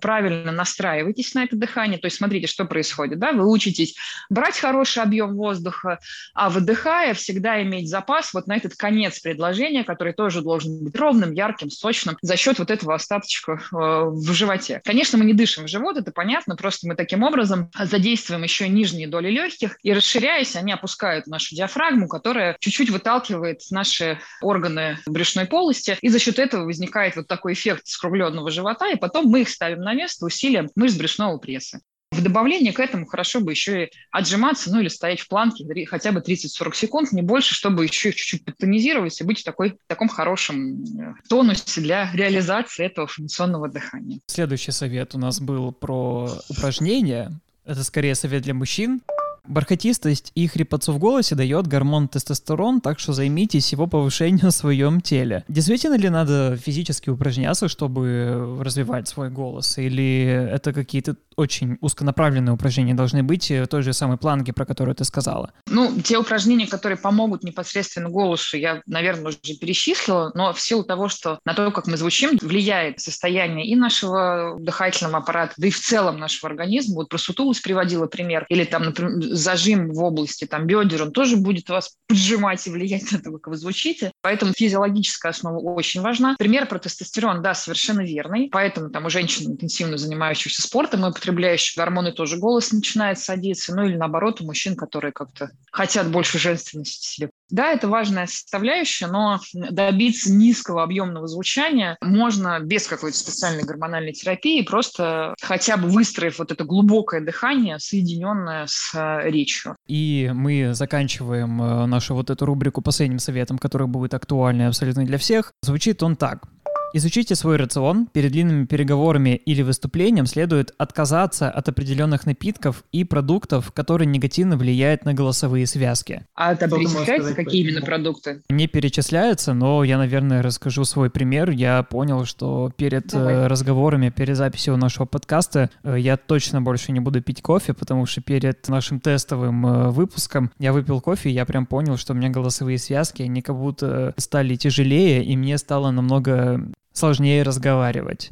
правильно настраиваетесь на это дыхание. То есть смотрите, что происходит. Да? Вы учитесь брать хороший объем воздуха, а выдыхая всегда иметь запас вот на этот конец предложения, который тоже должен быть ровным, ярким, сочным за счет вот этого остаточка э, в животе. Конечно, мы не дышим в живот, это понятно, просто мы таким образом задействуем еще нижние доли легких и расширяем расширяясь, они опускают нашу диафрагму, которая чуть-чуть выталкивает наши органы брюшной полости, и за счет этого возникает вот такой эффект скругленного живота, и потом мы их ставим на место усилием мышц брюшного пресса. В добавление к этому хорошо бы еще и отжиматься, ну или стоять в планке хотя бы 30-40 секунд, не больше, чтобы еще чуть-чуть подтонизировать и быть в, такой, в таком хорошем э, тонусе для реализации этого функционного дыхания. Следующий совет у нас был про упражнения. Это скорее совет для мужчин. Бархатистость и хрипотцу в голосе дает гормон тестостерон, так что займитесь его повышением в своем теле. Действительно ли надо физически упражняться, чтобы развивать свой голос? Или это какие-то очень узконаправленные упражнения должны быть в той же самой планке, про которую ты сказала? Ну, те упражнения, которые помогут непосредственно голосу, я, наверное, уже перечислила, но в силу того, что на то, как мы звучим, влияет состояние и нашего дыхательного аппарата, да и в целом нашего организма. Вот про сутулость приводила пример. Или там, например, зажим в области там, бедер, он тоже будет вас поджимать и влиять на то, как вы звучите. Поэтому физиологическая основа очень важна. Пример про тестостерон, да, совершенно верный. Поэтому там у женщин, интенсивно занимающихся спортом и употребляющих гормоны, тоже голос начинает садиться. Ну или наоборот, у мужчин, которые как-то хотят больше женственности себе да, это важная составляющая, но добиться низкого объемного звучания можно без какой-то специальной гормональной терапии, просто хотя бы выстроив вот это глубокое дыхание, соединенное с э, речью. И мы заканчиваем э, нашу вот эту рубрику последним советом, который будет актуальный абсолютно для всех. Звучит он так. Изучите свой рацион. Перед длинными переговорами или выступлением следует отказаться от определенных напитков и продуктов, которые негативно влияют на голосовые связки. А это перечисляется, какие именно продукты? Не перечисляется, но я, наверное, расскажу свой пример. Я понял, что перед э, Давай. разговорами, перед записью нашего подкаста э, я точно больше не буду пить кофе, потому что перед нашим тестовым э, выпуском я выпил кофе, и я прям понял, что у меня голосовые связки, они как будто стали тяжелее, и мне стало намного сложнее разговаривать.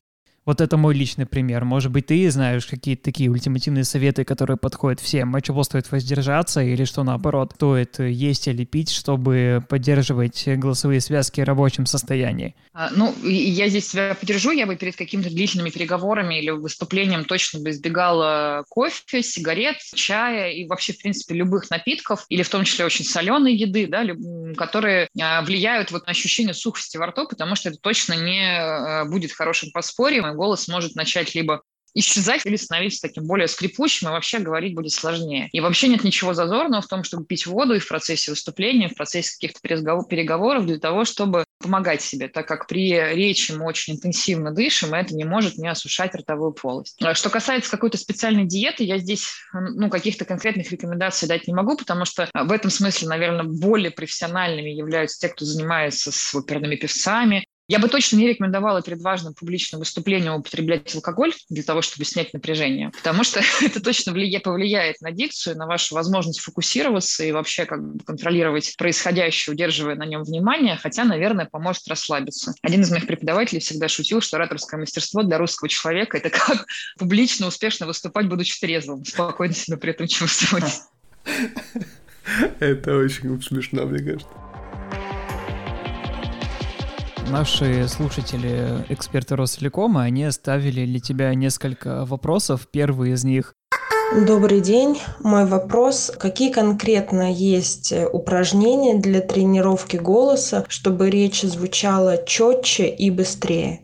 Вот это мой личный пример. Может быть, ты знаешь какие-то такие ультимативные советы, которые подходят всем. А чего стоит воздержаться или что наоборот стоит есть или пить, чтобы поддерживать голосовые связки в рабочем состоянии? А, ну, я здесь тебя поддержу. Я бы перед какими-то длительными переговорами или выступлением точно бы избегала кофе, сигарет, чая и вообще, в принципе, любых напитков, или в том числе очень соленой еды, да, которые а, влияют вот на ощущение сухости во рту, потому что это точно не а, будет хорошим подспорьем голос может начать либо исчезать или становиться таким более скрипучим, и вообще говорить будет сложнее. И вообще нет ничего зазорного в том, чтобы пить воду и в процессе выступления, в процессе каких-то переговоров для того, чтобы помогать себе, так как при речи мы очень интенсивно дышим, и это не может не осушать ротовую полость. А что касается какой-то специальной диеты, я здесь ну, каких-то конкретных рекомендаций дать не могу, потому что в этом смысле, наверное, более профессиональными являются те, кто занимается с оперными певцами, я бы точно не рекомендовала перед важным публичным выступлением употреблять алкоголь для того, чтобы снять напряжение, потому что *laughs* это точно влия- повлияет на дикцию, на вашу возможность фокусироваться и вообще как бы контролировать происходящее, удерживая на нем внимание, хотя, наверное, поможет расслабиться. Один из моих преподавателей всегда шутил, что ораторское мастерство для русского человека – это как *laughs* публично успешно выступать, будучи трезвым, спокойно себя при этом чувствовать. *laughs* Это очень смешно, мне кажется. Наши слушатели, эксперты Ростелекома, они оставили для тебя несколько вопросов. Первый из них Добрый день. Мой вопрос. Какие конкретно есть упражнения для тренировки голоса, чтобы речь звучала четче и быстрее?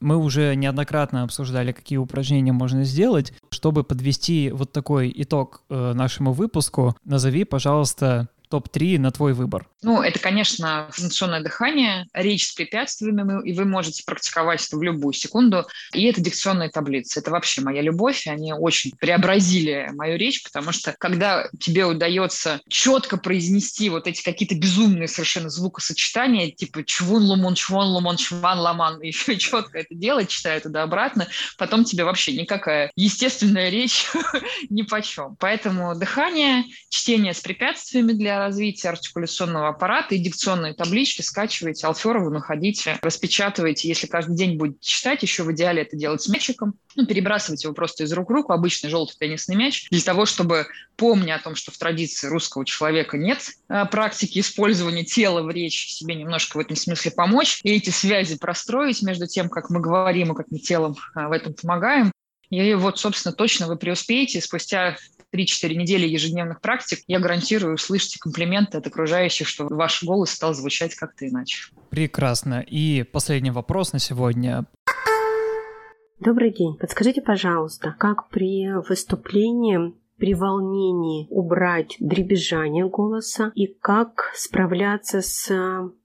Мы уже неоднократно обсуждали, какие упражнения можно сделать. Чтобы подвести вот такой итог э, нашему выпуску, назови, пожалуйста, топ-3 на твой выбор? Ну, это, конечно, функционное дыхание, речь с препятствиями, и вы можете практиковать это в любую секунду. И это дикционные таблицы. Это вообще моя любовь, они очень преобразили мою речь, потому что когда тебе удается четко произнести вот эти какие-то безумные совершенно звукосочетания, типа чвун, лумун, чвон, лумон, чван, ламан, *laughs* еще четко это делать, читая туда-обратно, потом тебе вообще никакая естественная речь *laughs* ни почем. Поэтому дыхание, чтение с препятствиями для развития артикуляционного аппарата и дикционные таблички скачиваете, Алферова находите, распечатываете. Если каждый день будете читать, еще в идеале это делать с мячиком. Ну, перебрасывать его просто из рук в руку, обычный желтый теннисный мяч, для того, чтобы, помня о том, что в традиции русского человека нет а, практики использования тела в речи, себе немножко в этом смысле помочь, и эти связи простроить между тем, как мы говорим и как мы телом а, в этом помогаем. И вот, собственно, точно вы преуспеете. Спустя 3-4 недели ежедневных практик, я гарантирую, услышите комплименты от окружающих, что ваш голос стал звучать как-то иначе. Прекрасно. И последний вопрос на сегодня. Добрый день. Подскажите, пожалуйста, как при выступлении при волнении убрать дребезжание голоса и как справляться с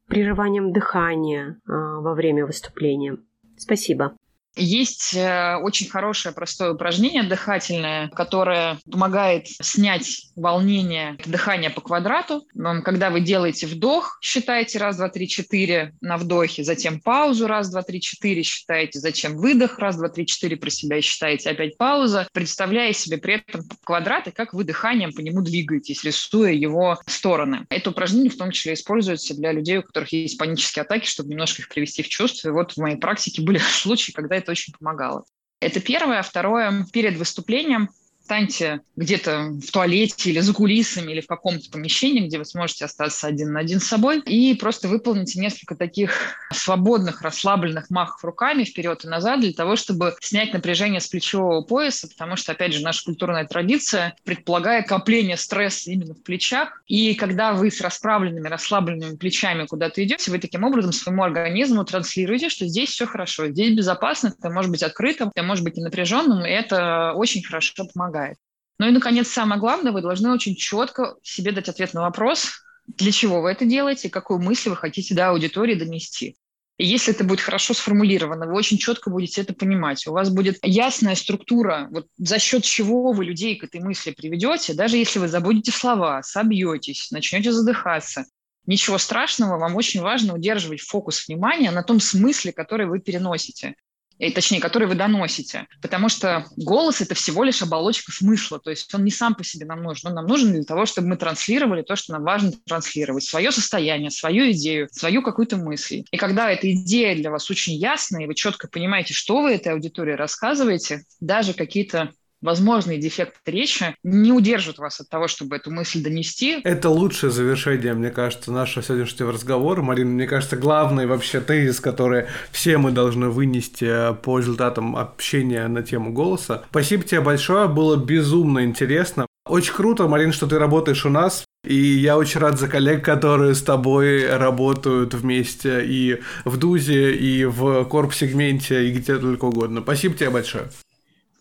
прерыванием дыхания а, во время выступления. Спасибо. Есть э, очень хорошее простое упражнение дыхательное, которое помогает снять волнение дыхания по квадрату. Когда вы делаете вдох, считаете раз, два, три, четыре на вдохе, затем паузу раз, два, три, четыре считаете, затем выдох раз, два, три, четыре про себя считаете, опять пауза, представляя себе при этом квадрат и как вы дыханием по нему двигаетесь, рисуя его стороны. Это упражнение в том числе используется для людей, у которых есть панические атаки, чтобы немножко их привести в чувство. И вот в моей практике были *laughs* случаи, когда это очень помогало. Это первое. Второе, перед выступлением станьте где-то в туалете или за кулисами или в каком-то помещении, где вы сможете остаться один на один с собой, и просто выполните несколько таких свободных, расслабленных махов руками вперед и назад для того, чтобы снять напряжение с плечевого пояса, потому что, опять же, наша культурная традиция предполагает копление стресса именно в плечах, и когда вы с расправленными, расслабленными плечами куда-то идете, вы таким образом своему организму транслируете, что здесь все хорошо, здесь безопасно, ты можешь быть открытым, ты можешь быть и напряженным, и это очень хорошо помогает помогает. Ну и, наконец, самое главное, вы должны очень четко себе дать ответ на вопрос, для чего вы это делаете, какую мысль вы хотите до аудитории донести. И если это будет хорошо сформулировано, вы очень четко будете это понимать. У вас будет ясная структура, вот за счет чего вы людей к этой мысли приведете, даже если вы забудете слова, собьетесь, начнете задыхаться. Ничего страшного, вам очень важно удерживать фокус внимания на том смысле, который вы переносите и, точнее, который вы доносите. Потому что голос – это всего лишь оболочка смысла, то есть он не сам по себе нам нужен, он нам нужен для того, чтобы мы транслировали то, что нам важно транслировать, свое состояние, свою идею, свою какую-то мысль. И когда эта идея для вас очень ясная, и вы четко понимаете, что вы этой аудитории рассказываете, даже какие-то возможные дефекты речи не удержат вас от того, чтобы эту мысль донести. Это лучшее завершение, мне кажется, нашего сегодняшнего разговора. Марина, мне кажется, главный вообще тезис, который все мы должны вынести э, по результатам общения на тему голоса. Спасибо тебе большое, было безумно интересно. Очень круто, Марин, что ты работаешь у нас. И я очень рад за коллег, которые с тобой работают вместе и в ДУЗе, и в корп-сегменте, и где только угодно. Спасибо тебе большое.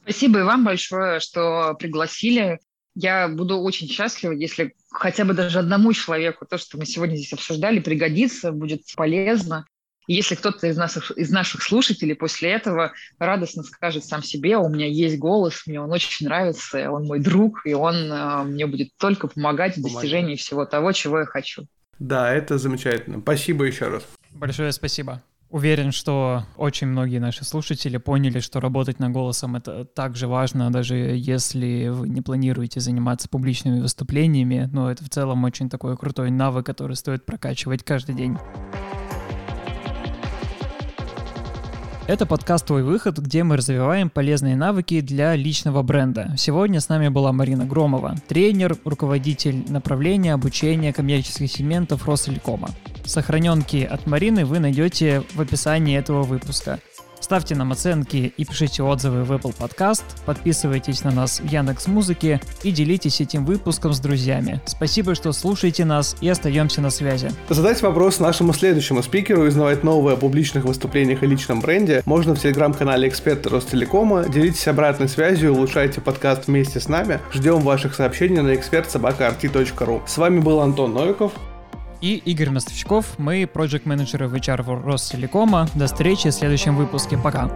Спасибо и вам большое, что пригласили. Я буду очень счастлива, если хотя бы даже одному человеку то, что мы сегодня здесь обсуждали, пригодится, будет полезно. если кто-то из наших, из наших слушателей после этого радостно скажет сам себе, у меня есть голос, мне он очень нравится, он мой друг, и он э, мне будет только помогать в достижении всего того, чего я хочу. Да, это замечательно. Спасибо еще раз. Большое спасибо. Уверен, что очень многие наши слушатели поняли, что работать на голосом это так же важно, даже если вы не планируете заниматься публичными выступлениями, но это в целом очень такой крутой навык, который стоит прокачивать каждый день. Это подкаст «Твой выход», где мы развиваем полезные навыки для личного бренда. Сегодня с нами была Марина Громова, тренер, руководитель направления обучения коммерческих сегментов Ростелекома. Сохраненки от Марины вы найдете в описании этого выпуска. Ставьте нам оценки и пишите отзывы в Apple Podcast, подписывайтесь на нас в Яндекс Музыке и делитесь этим выпуском с друзьями. Спасибо, что слушаете нас и остаемся на связи. Задать вопрос нашему следующему спикеру и узнавать новые о публичных выступлениях и личном бренде можно в телеграм-канале Эксперты Ростелекома. Делитесь обратной связью, улучшайте подкаст вместе с нами. Ждем ваших сообщений на экспертсобакарти.ру. С вами был Антон Новиков и Игорь Мостовщиков. Мы проект менеджеры в HR Ростелекома. До встречи в следующем выпуске. Пока.